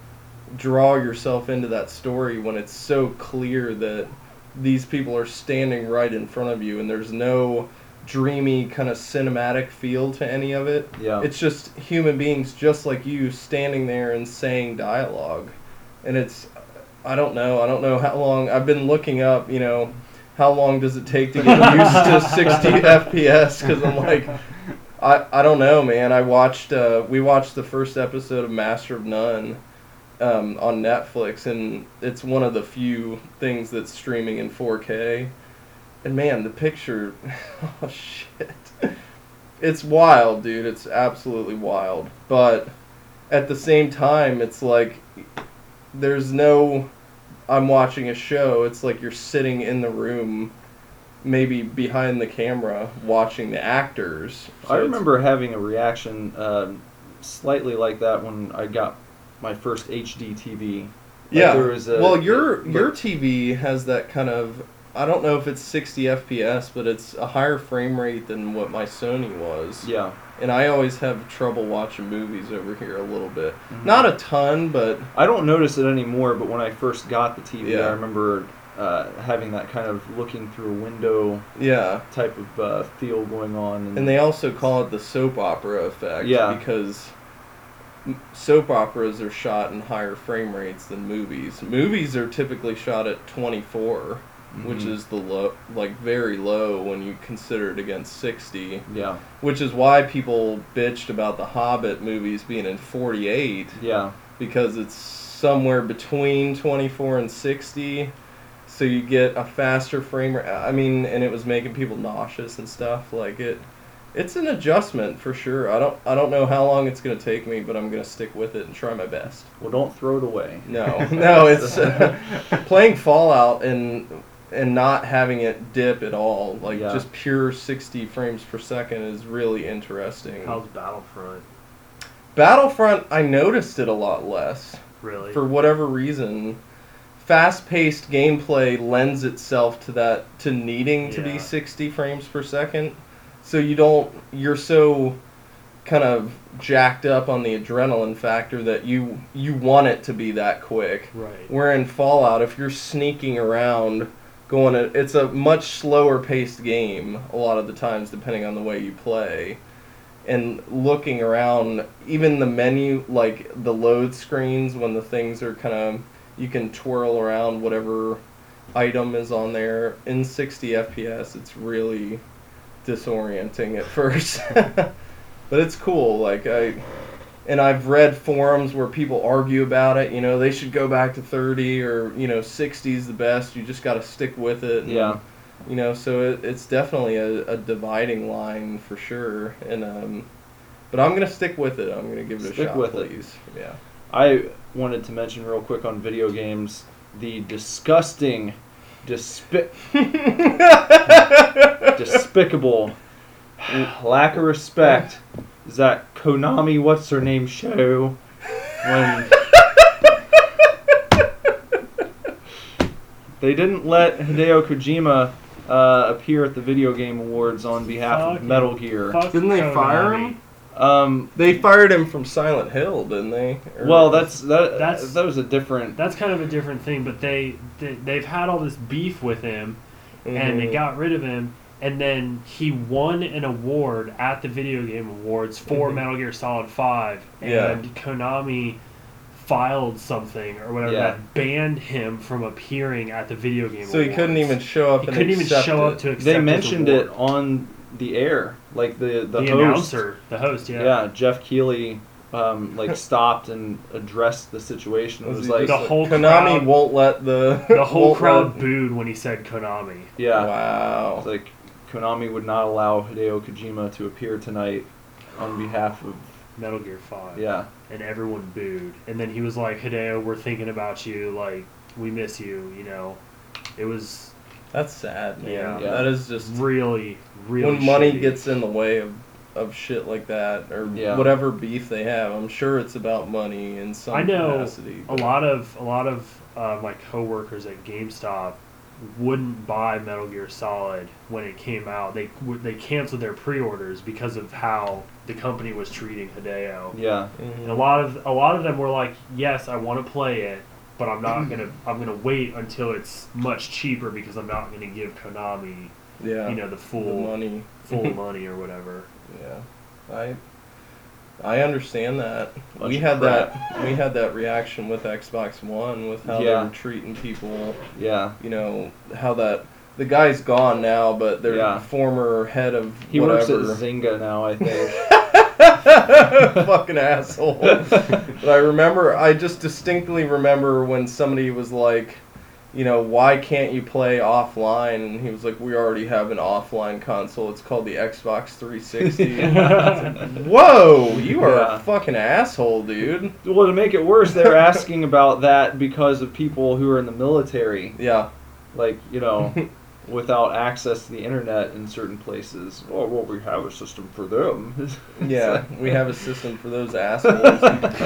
draw yourself into that story when it's so clear that these people are standing right in front of you and there's no dreamy kind of cinematic feel to any of it. yeah. It's just human beings just like you standing there and saying dialogue. And it's I don't know, I don't know how long I've been looking up, you know, how long does it take to get used to 60 FPS cuz I'm like I I don't know, man. I watched uh we watched the first episode of Master of None um, on Netflix and it's one of the few things that's streaming in 4K. And man, the picture oh shit. It's wild, dude. It's absolutely wild. But at the same time, it's like there's no I'm watching a show. It's like you're sitting in the room maybe behind the camera watching the actors. So I remember having a reaction um, slightly like that when I got my first HD TV. Like, yeah. a- well, your your TV has that kind of I don't know if it's 60 FPS, but it's a higher frame rate than what my Sony was. Yeah. And I always have trouble watching movies over here a little bit. Mhm. Not a ton, but I don't notice it anymore, but when I first got the TV, Yeah. I remember uh, having that kind of looking through a window yeah. type of uh, feel going on. And they also call it the soap opera effect. Yeah. Because soap operas are shot in higher frame rates than movies. Movies are typically shot at 24, which Mhm. is the low, like very low when you consider it against 60. Yeah. Which is why people bitched about the Hobbit movies being in 48 Yeah. because it's somewhere between 24 and 60 so you get a faster frame rate i mean and it was making people nauseous and stuff like it it's an adjustment for sure i don't i don't know how long it's going to take me but i'm going to stick with it and try my best Well, don't throw it away. no no it's playing fallout and and not having it dip at all like Yeah. just pure 60 frames per second is really interesting How's Battlefront? battlefront i noticed it a lot less Really? for whatever reason fast-paced gameplay lends itself to that to needing to Yeah. be 60 frames per second so you don't you're so kind of jacked up on the adrenaline factor that you you want it to be that quick right. where in fallout if you're sneaking around going at, it's a much slower paced game a lot of the times depending on the way you play. And looking around even the menu like the load screens when the things are kind of you can twirl around whatever item is on there in 60 fps it's really disorienting at first. But it's cool like i and I've read forums where people argue about it. You know, they should go back to 30 or you know 60 is the best. You just got to stick with it. and, Yeah. You know, so it, it's definitely a, a dividing line for sure. And um, but I'm gonna stick with it. I'm gonna give it a Stick shot, with it. please. Yeah. I wanted to mention real quick on video games the disgusting, despi- despicable lack of respect is that Konami what's her name show when they didn't let Hideo Kojima uh, appear at the video game awards on behalf of Metal Gear. Fuck Didn't they fire him? Um, They fired him from Silent Hill, didn't they? Or- well, that's that. That's- that was a different. That's kind of a different thing, but they, they they've had all this beef with him, and they Mhm. got rid of him, and then he won an award at the Video Game Awards for Mhm. Metal Gear Solid Five, and Yeah. Konami filed something or whatever Yeah. that banned him from appearing at the Video Game Awards. So he couldn't even show up He and couldn't even show it. up to accept they his mentioned award. it on the air, like the the, the, host. announcer, the host, yeah. Yeah, Geoff Keighley, um, like stopped and addressed the situation. It Was was like, The whole Konami crowd- won't let the The whole crowd let- booed when he said Konami. yeah, Wow. it's like Konami would not allow Hideo Kojima to appear tonight on behalf of Metal Gear Five. yeah, and everyone booed. And then he was like, Hideo, we're thinking about you. Like, we miss you. You know, it was That's sad, man. Yeah. Yeah. That is just really, really. when money shitty. gets in the way of, of shit like that or Yeah. whatever beef they have. I'm sure it's about money in some I know capacity. a lot of a lot of uh, my coworkers at GameStop wouldn't buy Metal Gear Solid when it came out. They w- they canceled their pre-orders because of how the company was treating Hideo. yeah, mm-hmm. And a lot of a lot of them were like, "Yes, I want to play it, but I'm not gonna. I'm gonna wait until it's much cheaper because I'm not gonna give Konami, yeah, you know, the the full money. full money or whatever." Yeah, I I understand that. Bunch we had crap. that we had that reaction with Xbox One with how Yeah. they were treating people. yeah. You know how that the guy's gone now, but their Yeah. former head of He whatever. works at Zynga now, I think. fucking asshole. but I remember, I just distinctly remember when somebody was like, you know, why can't you play offline? And he was like, we already have an offline console. It's called the Xbox 360. Whoa, you are Yeah. a fucking asshole, dude. well, to make it worse, they're asking about that because of people who are in the military, Yeah. like you know, without access to the internet in certain places. Well, we have a system for them. Yeah, we have a system for those assholes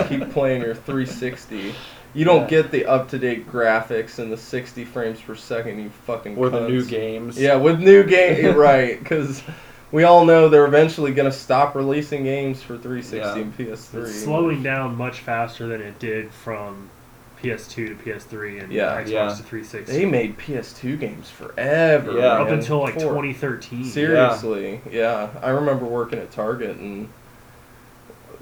keep playing your 360. You don't Yeah. get the up to date graphics and the 60 frames per second, you fucking or the new games. Yeah, with new game, right? Because we all know they're eventually gonna stop releasing games for 360 Yeah. and PS3. It's slowing down much faster than it did from PS2 to PS3 and Yeah. Xbox Yeah. to 360. They made PS2 games forever. Yeah. up until like For- 2013. Seriously, yeah. I remember working at Target and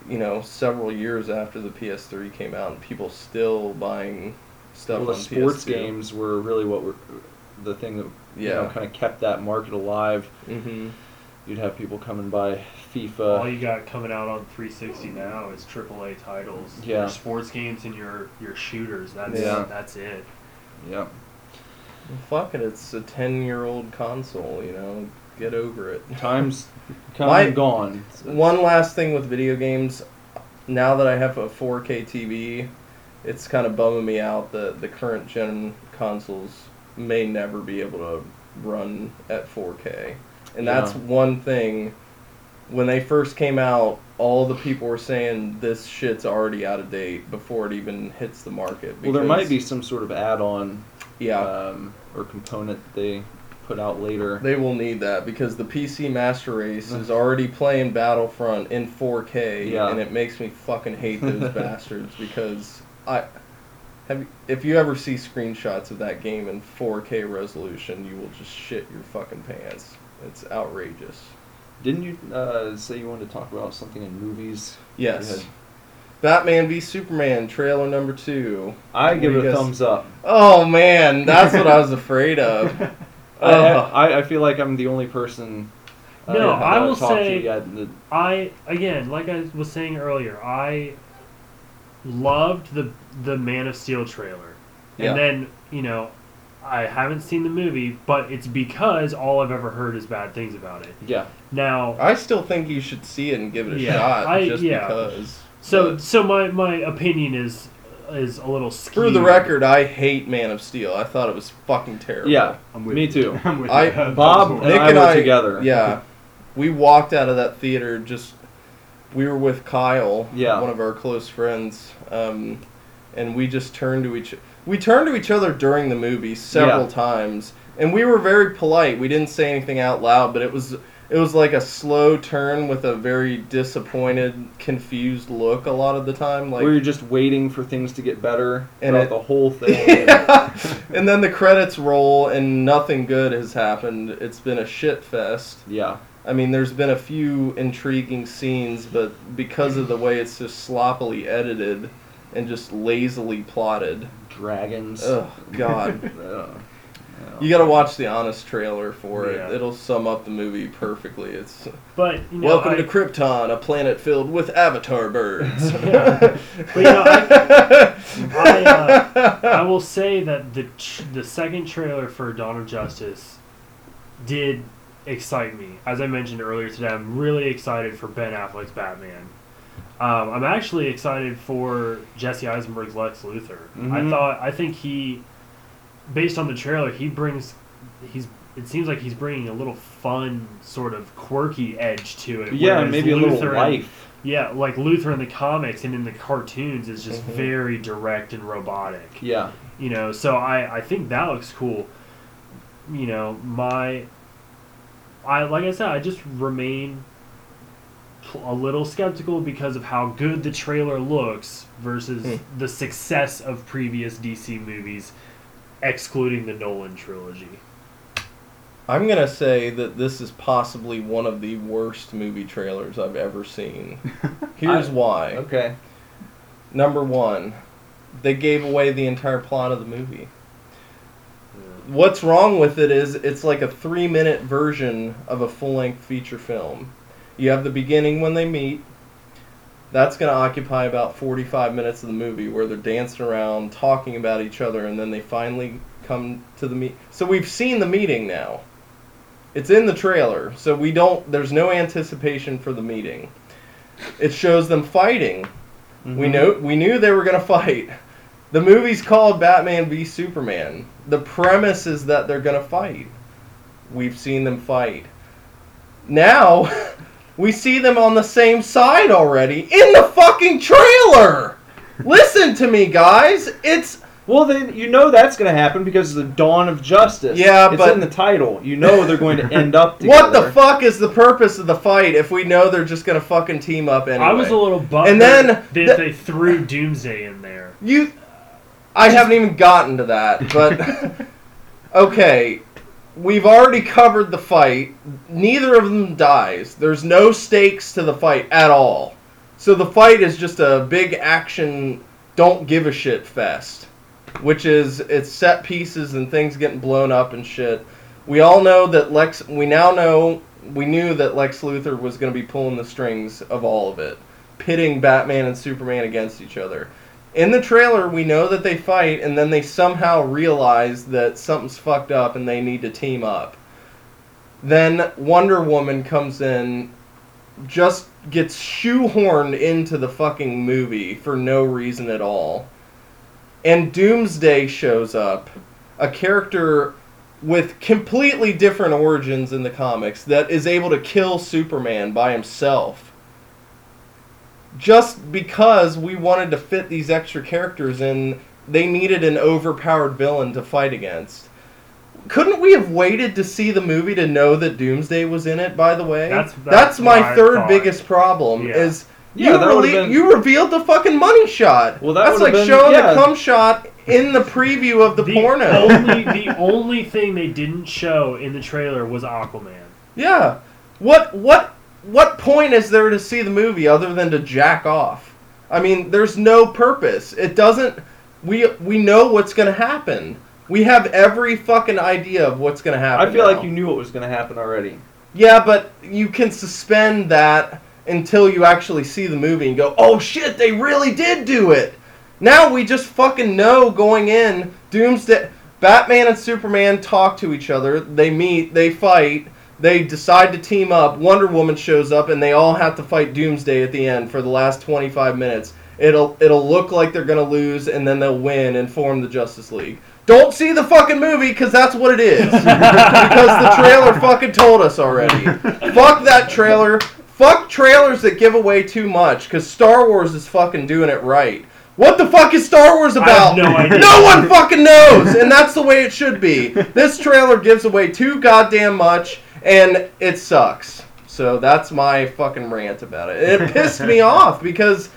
you know, several years after the PS3 came out, and people still buying stuff well, the on sports PS2. games were really what were the thing that you know kind of kept that market alive. hmm You'd have people come and buy All you got coming out on 360 now is AAA titles. Yeah. Your sports games and your your shooters. That's Yeah. that's it. Yeah. Fuck it, it's a ten-year-old console. You know, get over it. Times come My- and gone. One last thing with video games. Now that I have a 4K TV, it's kind of bumming me out that the current gen consoles may never be able to run at 4K. And that's Yeah. one thing. When they first came out, all the people were saying this shit's already out of date before it even hits the market. Well, there might be some sort of add-on Yeah. um, or component that they put out later. They will need that because the PC Master Race is already playing Battlefront in 4K, Yeah. and it makes me fucking hate those bastards because I have. If you ever see screenshots of that game in 4K resolution, you will just shit your fucking pants. It's outrageous. Didn't you uh, say you wanted to talk about something in movies? Yes. Batman v Superman trailer number two. I give it a thumbs up. Oh man, that's what I was afraid of. I, I, I feel like I'm the only person. uh, No, I will say- yet that- I again, like I was saying earlier, I loved the the Man of Steel trailer, Yeah. and then you know, I haven't seen the movie, but it's because all I've ever heard is bad things about it. yeah. Now, I still think you should see it and give it a Yeah, shot I- just yeah. because. so But- so my my opinion is is a little skewed. For the record, I hate Man of Steel. I thought it was fucking terrible. Yeah. I'm with Me you. too. I'm with I- you. Bob That was and Nick I and were I together. Yeah, we walked out of that theater. Just we were with Kyle, Yeah. one of our close friends, um, and we just turned to each. We turned to each other during the movie several Yeah. times, and we were very polite. We didn't say anything out loud, but it was it was like a slow turn with a very disappointed, confused look a lot of the time. Like we were just waiting for things to get better And throughout it- the whole thing. yeah. And then the credits roll and nothing good has happened. It's been a shit fest. yeah. I mean, there's been a few intriguing scenes, but because of the way it's just sloppily edited and just lazily plotted, Dragons. oh god. Ugh. You gotta watch the honest trailer for Yeah. it. It'll sum up the movie perfectly. It's But you know, welcome I, to Krypton, a planet filled with avatar birds. But, you know, I, uh, I will say that the tr- the second trailer for Dawn of Justice did excite me. As I mentioned earlier today, I'm really excited for Ben Affleck's Batman. Um, I'm actually excited for Jesse Eisenberg's Lex Luthor. I Mhm. thought I think he, based on the trailer, he brings he's. It seems like he's bringing a little fun, sort of quirky edge to it. yeah, whereas maybe a little Luthor in- life. yeah, like Luthor in the comics and in the cartoons is just Mhm. very direct and robotic. Yeah. You know, so I, I think that looks cool. You know, my I like I said, I just remain a little skeptical because of how good the trailer looks versus Hmm. the success of previous DC movies, excluding the Nolan trilogy. I'm gonna say that this is possibly one of the worst movie trailers I've ever seen. Here's I- why. Okay. Number one, they gave away the entire plot of the movie. What's wrong with it is it's like a three minute version of a full length feature film. You have the beginning when they meet. That's going to occupy about 45 minutes of the movie where they're dancing around, talking about each other, and then they finally come to the meet. So we've seen the meeting now. It's in the trailer, so we don't. There's no anticipation for the meeting. It shows them fighting. We Mhm. know we knew they were gonna fight. The movie's called Batman v Superman. The premise is that they're gonna fight. We've seen them fight. Now we see them on the same side already in the fucking trailer. Listen to me, guys. It's Well, then you know that's going to happen because of the dawn of justice. Yeah, it's but- in the title. You know they're going to end up together. what the fuck is the purpose of the fight if we know they're just gonna fucking team up anyway? I was a little bummed And then that the- they threw Doomsday in there. You, I haven't even gotten to that, but okay, we've already covered the fight. Neither of them dies. There's no stakes to the fight at all. So the fight is just a big action, don't give a shit fest, which is it's set pieces and things getting blown up and shit. We all know that Lex. We now know we knew that Lex Luthor was going to be pulling the strings of all of it, pitting Batman and Superman against each other. In the trailer, we know that they fight, and then they somehow realize that something's fucked up and they need to team up. Then Wonder Woman comes in, just gets shoehorned into the fucking movie for no reason at all. And Doomsday shows up, a character with completely different origins in the comics that is able to kill Superman by himself. Just because we wanted to fit these extra characters in, they needed an overpowered villain to fight against. Couldn't we have waited to see the movie to know that Doomsday was in it? By the way, That's- that's, that's my third thought. biggest problem. Yeah. Is Yeah, you, that rele- been- you revealed the fucking money shot. Well, that that's like been- showing yeah. the cum shot in the preview of the, the porno. only the only thing they didn't show in the trailer was Aquaman. Yeah. What what what point is there to see the movie other than to jack off? I mean, there's no purpose. It doesn't we we know what's going to happen. We have every fucking idea of what's going to happen. I feel now. like you knew what was going to happen already. Yeah, but you can suspend that until you actually see the movie and go, "Oh shit, they really did do it." Now we just fucking know going in, Doomsday Batman and Superman talk to each other, they meet, they fight, they decide to team up, Wonder Woman shows up and they all have to fight Doomsday at the end for the last 25 minutes. It'll it'll look like they're going to lose and then they'll win and form the Justice League. Don't see the fucking movie cuz that's what it is. because the trailer fucking told us already. Fuck that trailer. Fuck trailers that give away too much because Star Wars is fucking doing it right. What the fuck is Star Wars about? no. No one fucking knows, and that's the way it should be. This trailer gives away too goddamn much, and it sucks. So that's my fucking rant about it. And it pissed me off because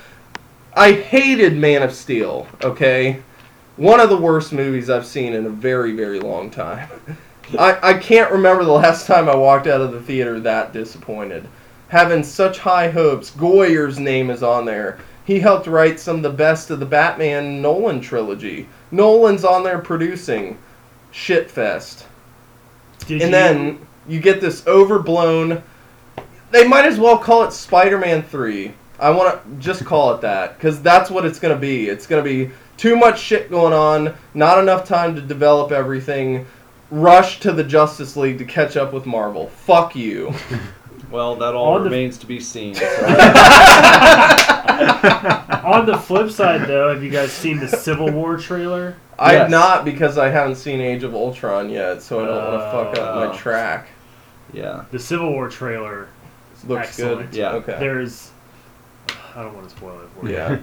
I hated Man of Steel. Okay, one of the worst movies I've seen in a very, very long time. I, I can't remember the last time I walked out of the theater that disappointed. Having such high hopes. Goyer's name is on there. He helped write some of the best of the Batman Nolan trilogy. Nolan's on there producing shitfest. Did And you- then you get this overblown. They might as well call it Spider-Man Three. I want to just call it that because that's what it's gonna be. It's gonna be too much shit going on, not enough time to develop everything. Rush to the Justice League to catch up with Marvel. Fuck you. Well, that all On the- remains to be seen. so- on the flip side, though, have you guys seen the Civil War trailer? I've Yes. not because I haven't seen Age of Ultron yet, so I don't want to oh. fuck up Oh. my track. yeah. The Civil War trailer. Looks Excellent. good. Yeah. Okay. There's. I don't want to spoil it for you. Yeah.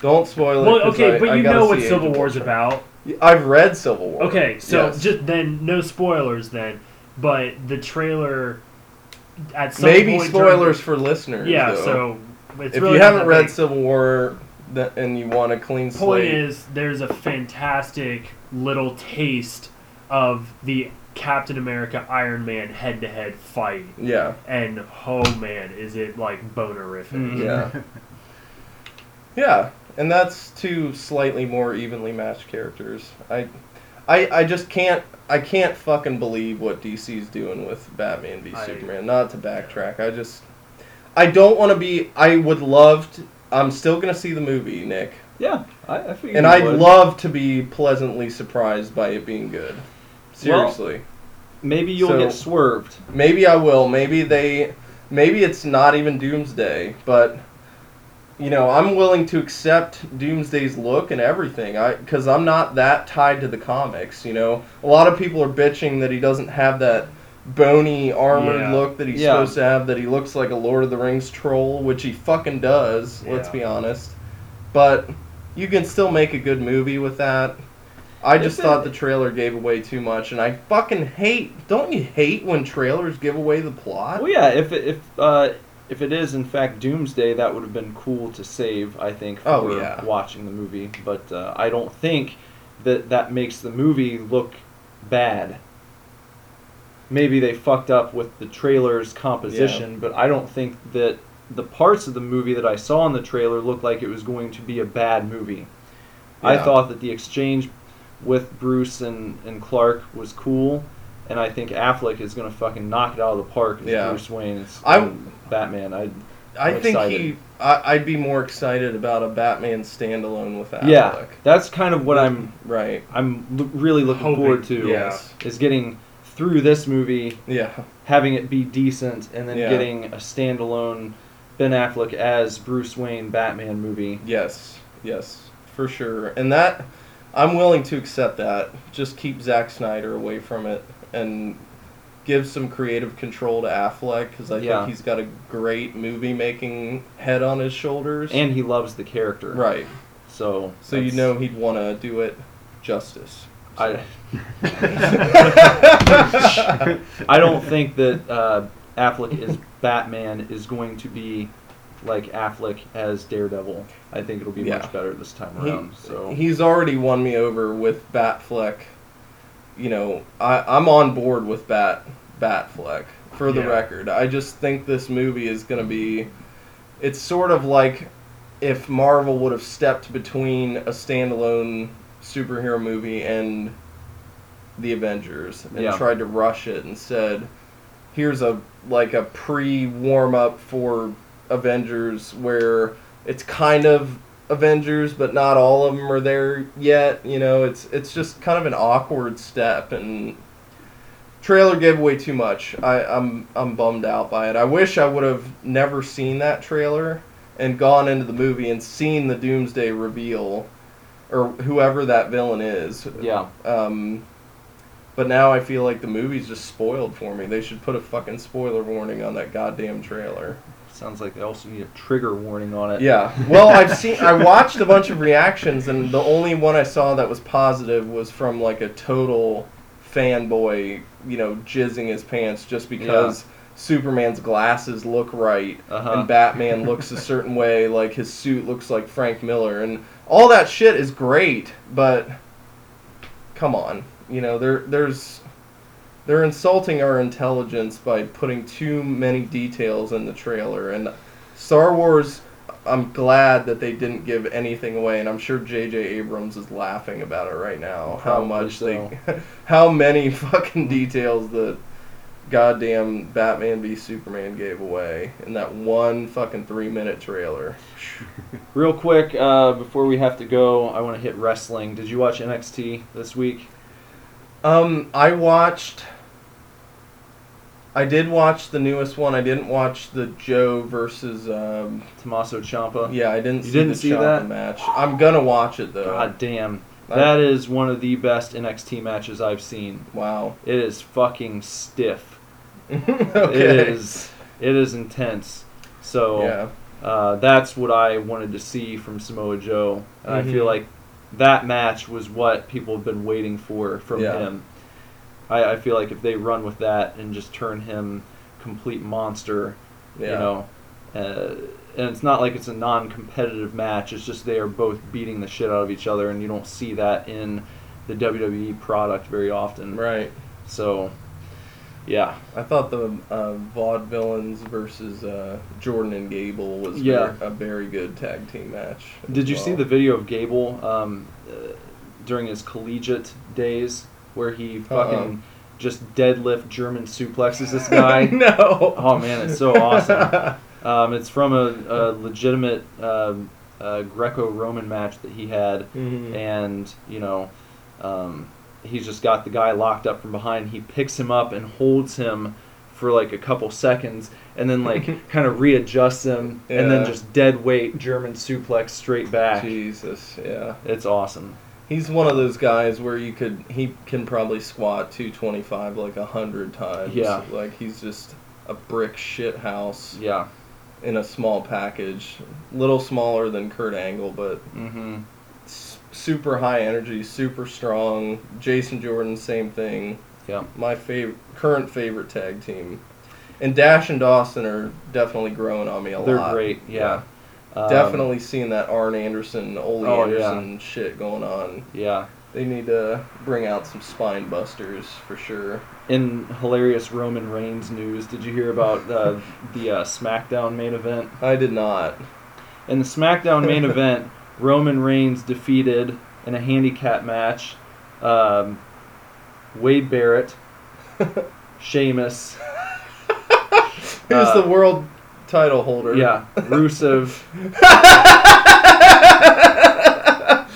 Don't spoil it. Well, 'cause okay, I- but you know what see Age Civil of War's Ultron. about. I've read Civil War. Okay, so Yes. just then, no spoilers then. But the trailer, at some maybe point during- spoilers for listeners. yeah, though. so it's if really you haven't read big. Civil War th- and you want a clean point slate, Point is there's a fantastic little taste of the Captain America Iron Man head to head fight. yeah, And oh man, is it like bonerific. Mhm. yeah, yeah, and that's two slightly more evenly matched characters. I, I, I just can't. I can't fucking believe what DC's doing with Batman v I- Superman. Not to backtrack, I just, I don't want to be. I would love to. I'm still gonna see the movie, Nick. Yeah. I, I figured And I'd would. love to be pleasantly surprised by it being good. Seriously. Maybe you'll So- get swerved. maybe I will. Maybe they maybe it's not even Doomsday, but you know, I'm willing to accept Doomsday's look and everything. I cuz I'm not that tied to the comics, you know. A lot of people are bitching that he doesn't have that bony armored Yeah. look that he's Yeah. supposed to have that he looks like a Lord of the Rings troll, which he fucking does, let's be honest. But you can still make a good movie with that. I just If it- thought the trailer gave away too much, and I fucking hate. Don't you hate when trailers give away the plot? Well, yeah. If it, if uh, if it is in fact Doomsday, that would have been cool to save. I think for Oh, yeah. watching the movie, but uh, I don't think that that makes the movie look bad. Maybe they fucked up with the trailer's composition, but I don't think that the parts of the movie that I saw in the trailer looked like it was going to be a bad movie. I thought that the exchange with Bruce and, and Clark was cool, and I think Affleck is gonna fucking knock it out of the park as Yeah. Bruce Wayne. It's, I- um, Batman. I I I'm think excited. he. I, I'd be more excited about a Batman standalone with Affleck. yeah, that's kind of what I'm Right. I'm l- really looking Hoping, forward to. Yes. is getting through this movie, Yeah. having it be decent, and then Yeah. getting a standalone Ben Affleck as Bruce Wayne Batman movie. Yes. Yes. For sure. And that, I'm willing to accept that. Just keep Zack Snyder away from it and give some creative control to Affleck because I Yeah. think he's got a great movie making head on his shoulders. And he loves the character. right. So So you know he'd want to do it justice. I I don't think that uh, Affleck as Batman is going to be like Affleck as Daredevil. I think it'll be Yeah. much better this time He- around. so He's already won me over with Batfleck. You know, I, I'm on board with Bat Batfleck. For the Yeah. record, I just think this movie is going to be. It's sort of like if Marvel would have stepped between a standalone superhero movie and the Avengers and Yeah. tried to rush it and said, "Here's a like a pre warm up for Avengers where it's kind of Avengers, but not all of them are there yet. You know, it's it's just kind of an awkward step, and trailer gave away too much. I, I'm I'm bummed out by it. I wish I would have never seen that trailer and gone into the movie and seen the Doomsday reveal, or whoever that villain is. yeah, Um, but now I feel like the movie's just spoiled for me. They should put a fucking spoiler warning on that goddamn trailer. sounds like they also need a trigger warning on it. Yeah. Well, I've seen. I watched a bunch of reactions, and the only one I saw that was positive was from like a total fanboy, you know, jizzing his pants just because Superman's glasses look right Uh-huh. and Batman looks a certain way, like his suit looks like Frank Miller, and all that shit is great, but come on, you know, there there's. They're insulting our intelligence by putting too many details in the trailer, and Star Wars. I'm glad that they didn't give anything away, and I'm sure J.J. Abrams is laughing about it right now. how much so. they, how many fucking details the goddamn Batman v Superman gave away in that one fucking three minute trailer. Real quick, uh, before we have to go, I want to hit wrestling. Did you watch NXT this week? Um, I watched. I did watch the newest one. I didn't watch the Joe versus. Um, Tommaso Ciampa. yeah, I didn't You see didn't the see Ciampa that? match. I'm gonna watch it though. God damn. That is one of the best NXT matches I've seen. Wow. It is fucking stiff. okay. It is. It is intense. So Yeah. uh, that's what I wanted to see from Samoa Joe, and I feel Mhm. like that match was what people have been waiting for from Yeah. him. I, I feel like if they run with that and just turn him complete monster, Yeah. you know, uh, and it's not like it's a non-competitive match. It's just they are both beating the shit out of each other, and you don't see that in the WWE product very often. Right. So, yeah, I thought the uh, Vaudevillains versus uh, Jordan and Gable was Yeah. ver- a very good tag team match. Did you see the video of Gable um, uh, during his collegiate days where he fucking Uh-uh. just deadlift German suplexes this guy? no. Oh man, it's so awesome. Um, it's from a, a legitimate um, uh, Greco-Roman match that he had, Mhm. and you know, um, he's just got the guy locked up from behind. He picks him up and holds him for like a couple seconds, and then like kind of readjusts him, and then just dead weight German suplex straight back. Jesus, yeah. It's awesome. He's one of those guys where you could he can probably squat 225 like a hundred times. Yeah. Like he's just a brick shit house Yeah. In a small package. Little smaller than Kurt Angle, but Mm-hmm. s- super high energy, super strong. Jason Jordan, same thing. Yeah. My favorite, current favorite tag team. And Dash and Dawson are definitely growing on me a lot. They're great. Yeah. Um, Definitely seeing that Arn Anderson, Ole Oh, yeah. Anderson shit going on. Yeah. They need to bring out some spine busters for sure. In hilarious Roman Reigns news, did you hear about uh, the uh, SmackDown main event? I did not. In the SmackDown main event, Roman Reigns defeated in a handicap match um, Wade Barrett, Sheamus, Who's Uh, the world title holder? yeah, Rusev.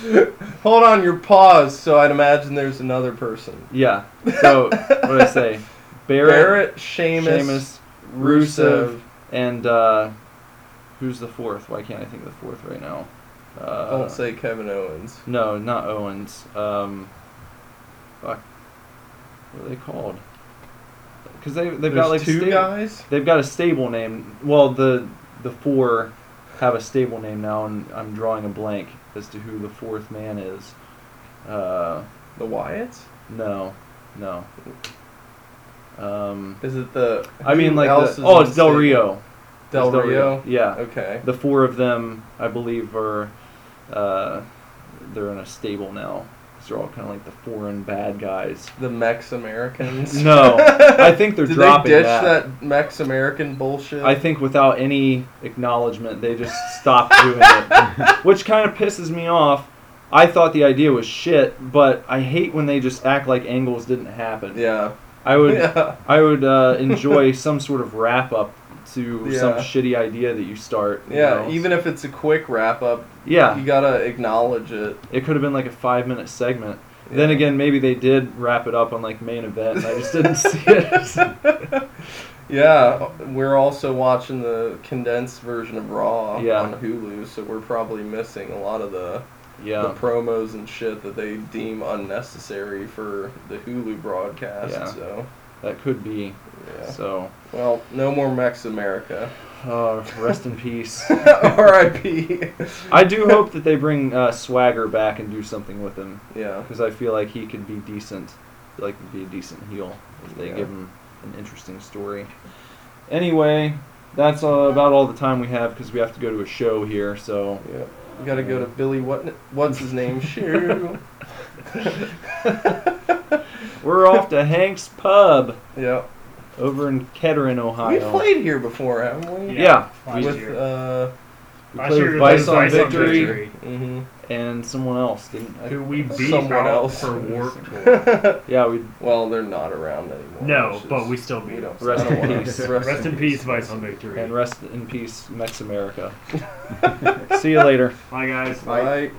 Hold on, your pause. So I'd imagine there's another person. Yeah. So what did I say? Barrett, Barrett, Sheamus, Sheamus, Rusev, and uh, who's the fourth? Why can't I think of the fourth right now? Uh, Don't say Kevin Owens. No, not Owens. Um, fuck. What are they called? Because they they've There's got like two sta- guys. They've got a stable name. Well, the the four have a stable name now, and I'm drawing a blank as to who the fourth man is. Uh, The Wyatts. no, no. Um, Is it the? I mean, like the, oh, it's Del? Rio. Del It's Rio. Yeah. Okay. The four of them, I believe, are uh, they're in a stable now. 'Cause They're all kind of like the foreign bad guys. The Mex Americans. No, I think they're Did dropping they ditch that. that, Mex American bullshit? I think without any acknowledgement, they just stopped doing it, which kind of pisses me off. I thought the idea was shit, but I hate when they just act like angles didn't happen. Yeah. I would, Yeah. I would uh, enjoy some sort of wrap up to some shitty idea that you start. you Yeah. know? Even if it's a quick wrap up, yeah, you gotta acknowledge it. it could have been like a five minute segment. Then again, maybe they did wrap it up on like main event, and I just didn't see it. Yeah, we're also watching the condensed version of Raw Yeah. on Hulu, so we're probably missing a lot of the, yeah, the promos and shit that they deem unnecessary for the Hulu broadcast. Yeah. So, that could be. yeah. So, Well, no more Mex America. uh, rest in peace. R.I.P. I do hope that they bring uh, Swagger back and do something with him Yeah. because I feel like he could be decent, like be a decent heel if they Yeah. give him an interesting story. Anyway, that's uh, about all the time we have because we have to go to a show here. So Yeah. We gotta go to Billy what what's his name shoe. we're off to Hank's Pub yeah. over in Kettering, Ohio. We've played here before, haven't we? Yeah, last With year. uh We Last played year with it Vice on Vice on Victory, Victory. mhm. and someone else didn't. I- who we beat Someone out else. for Warp Tour. yeah, we well, they're not around anymore. No, which but is- we still beat we them. don't- Rest I don't in wanna- peace. Rest in peace, Vice on Victory. and rest in peace, Mex America. See you later. Bye, guys. Bye.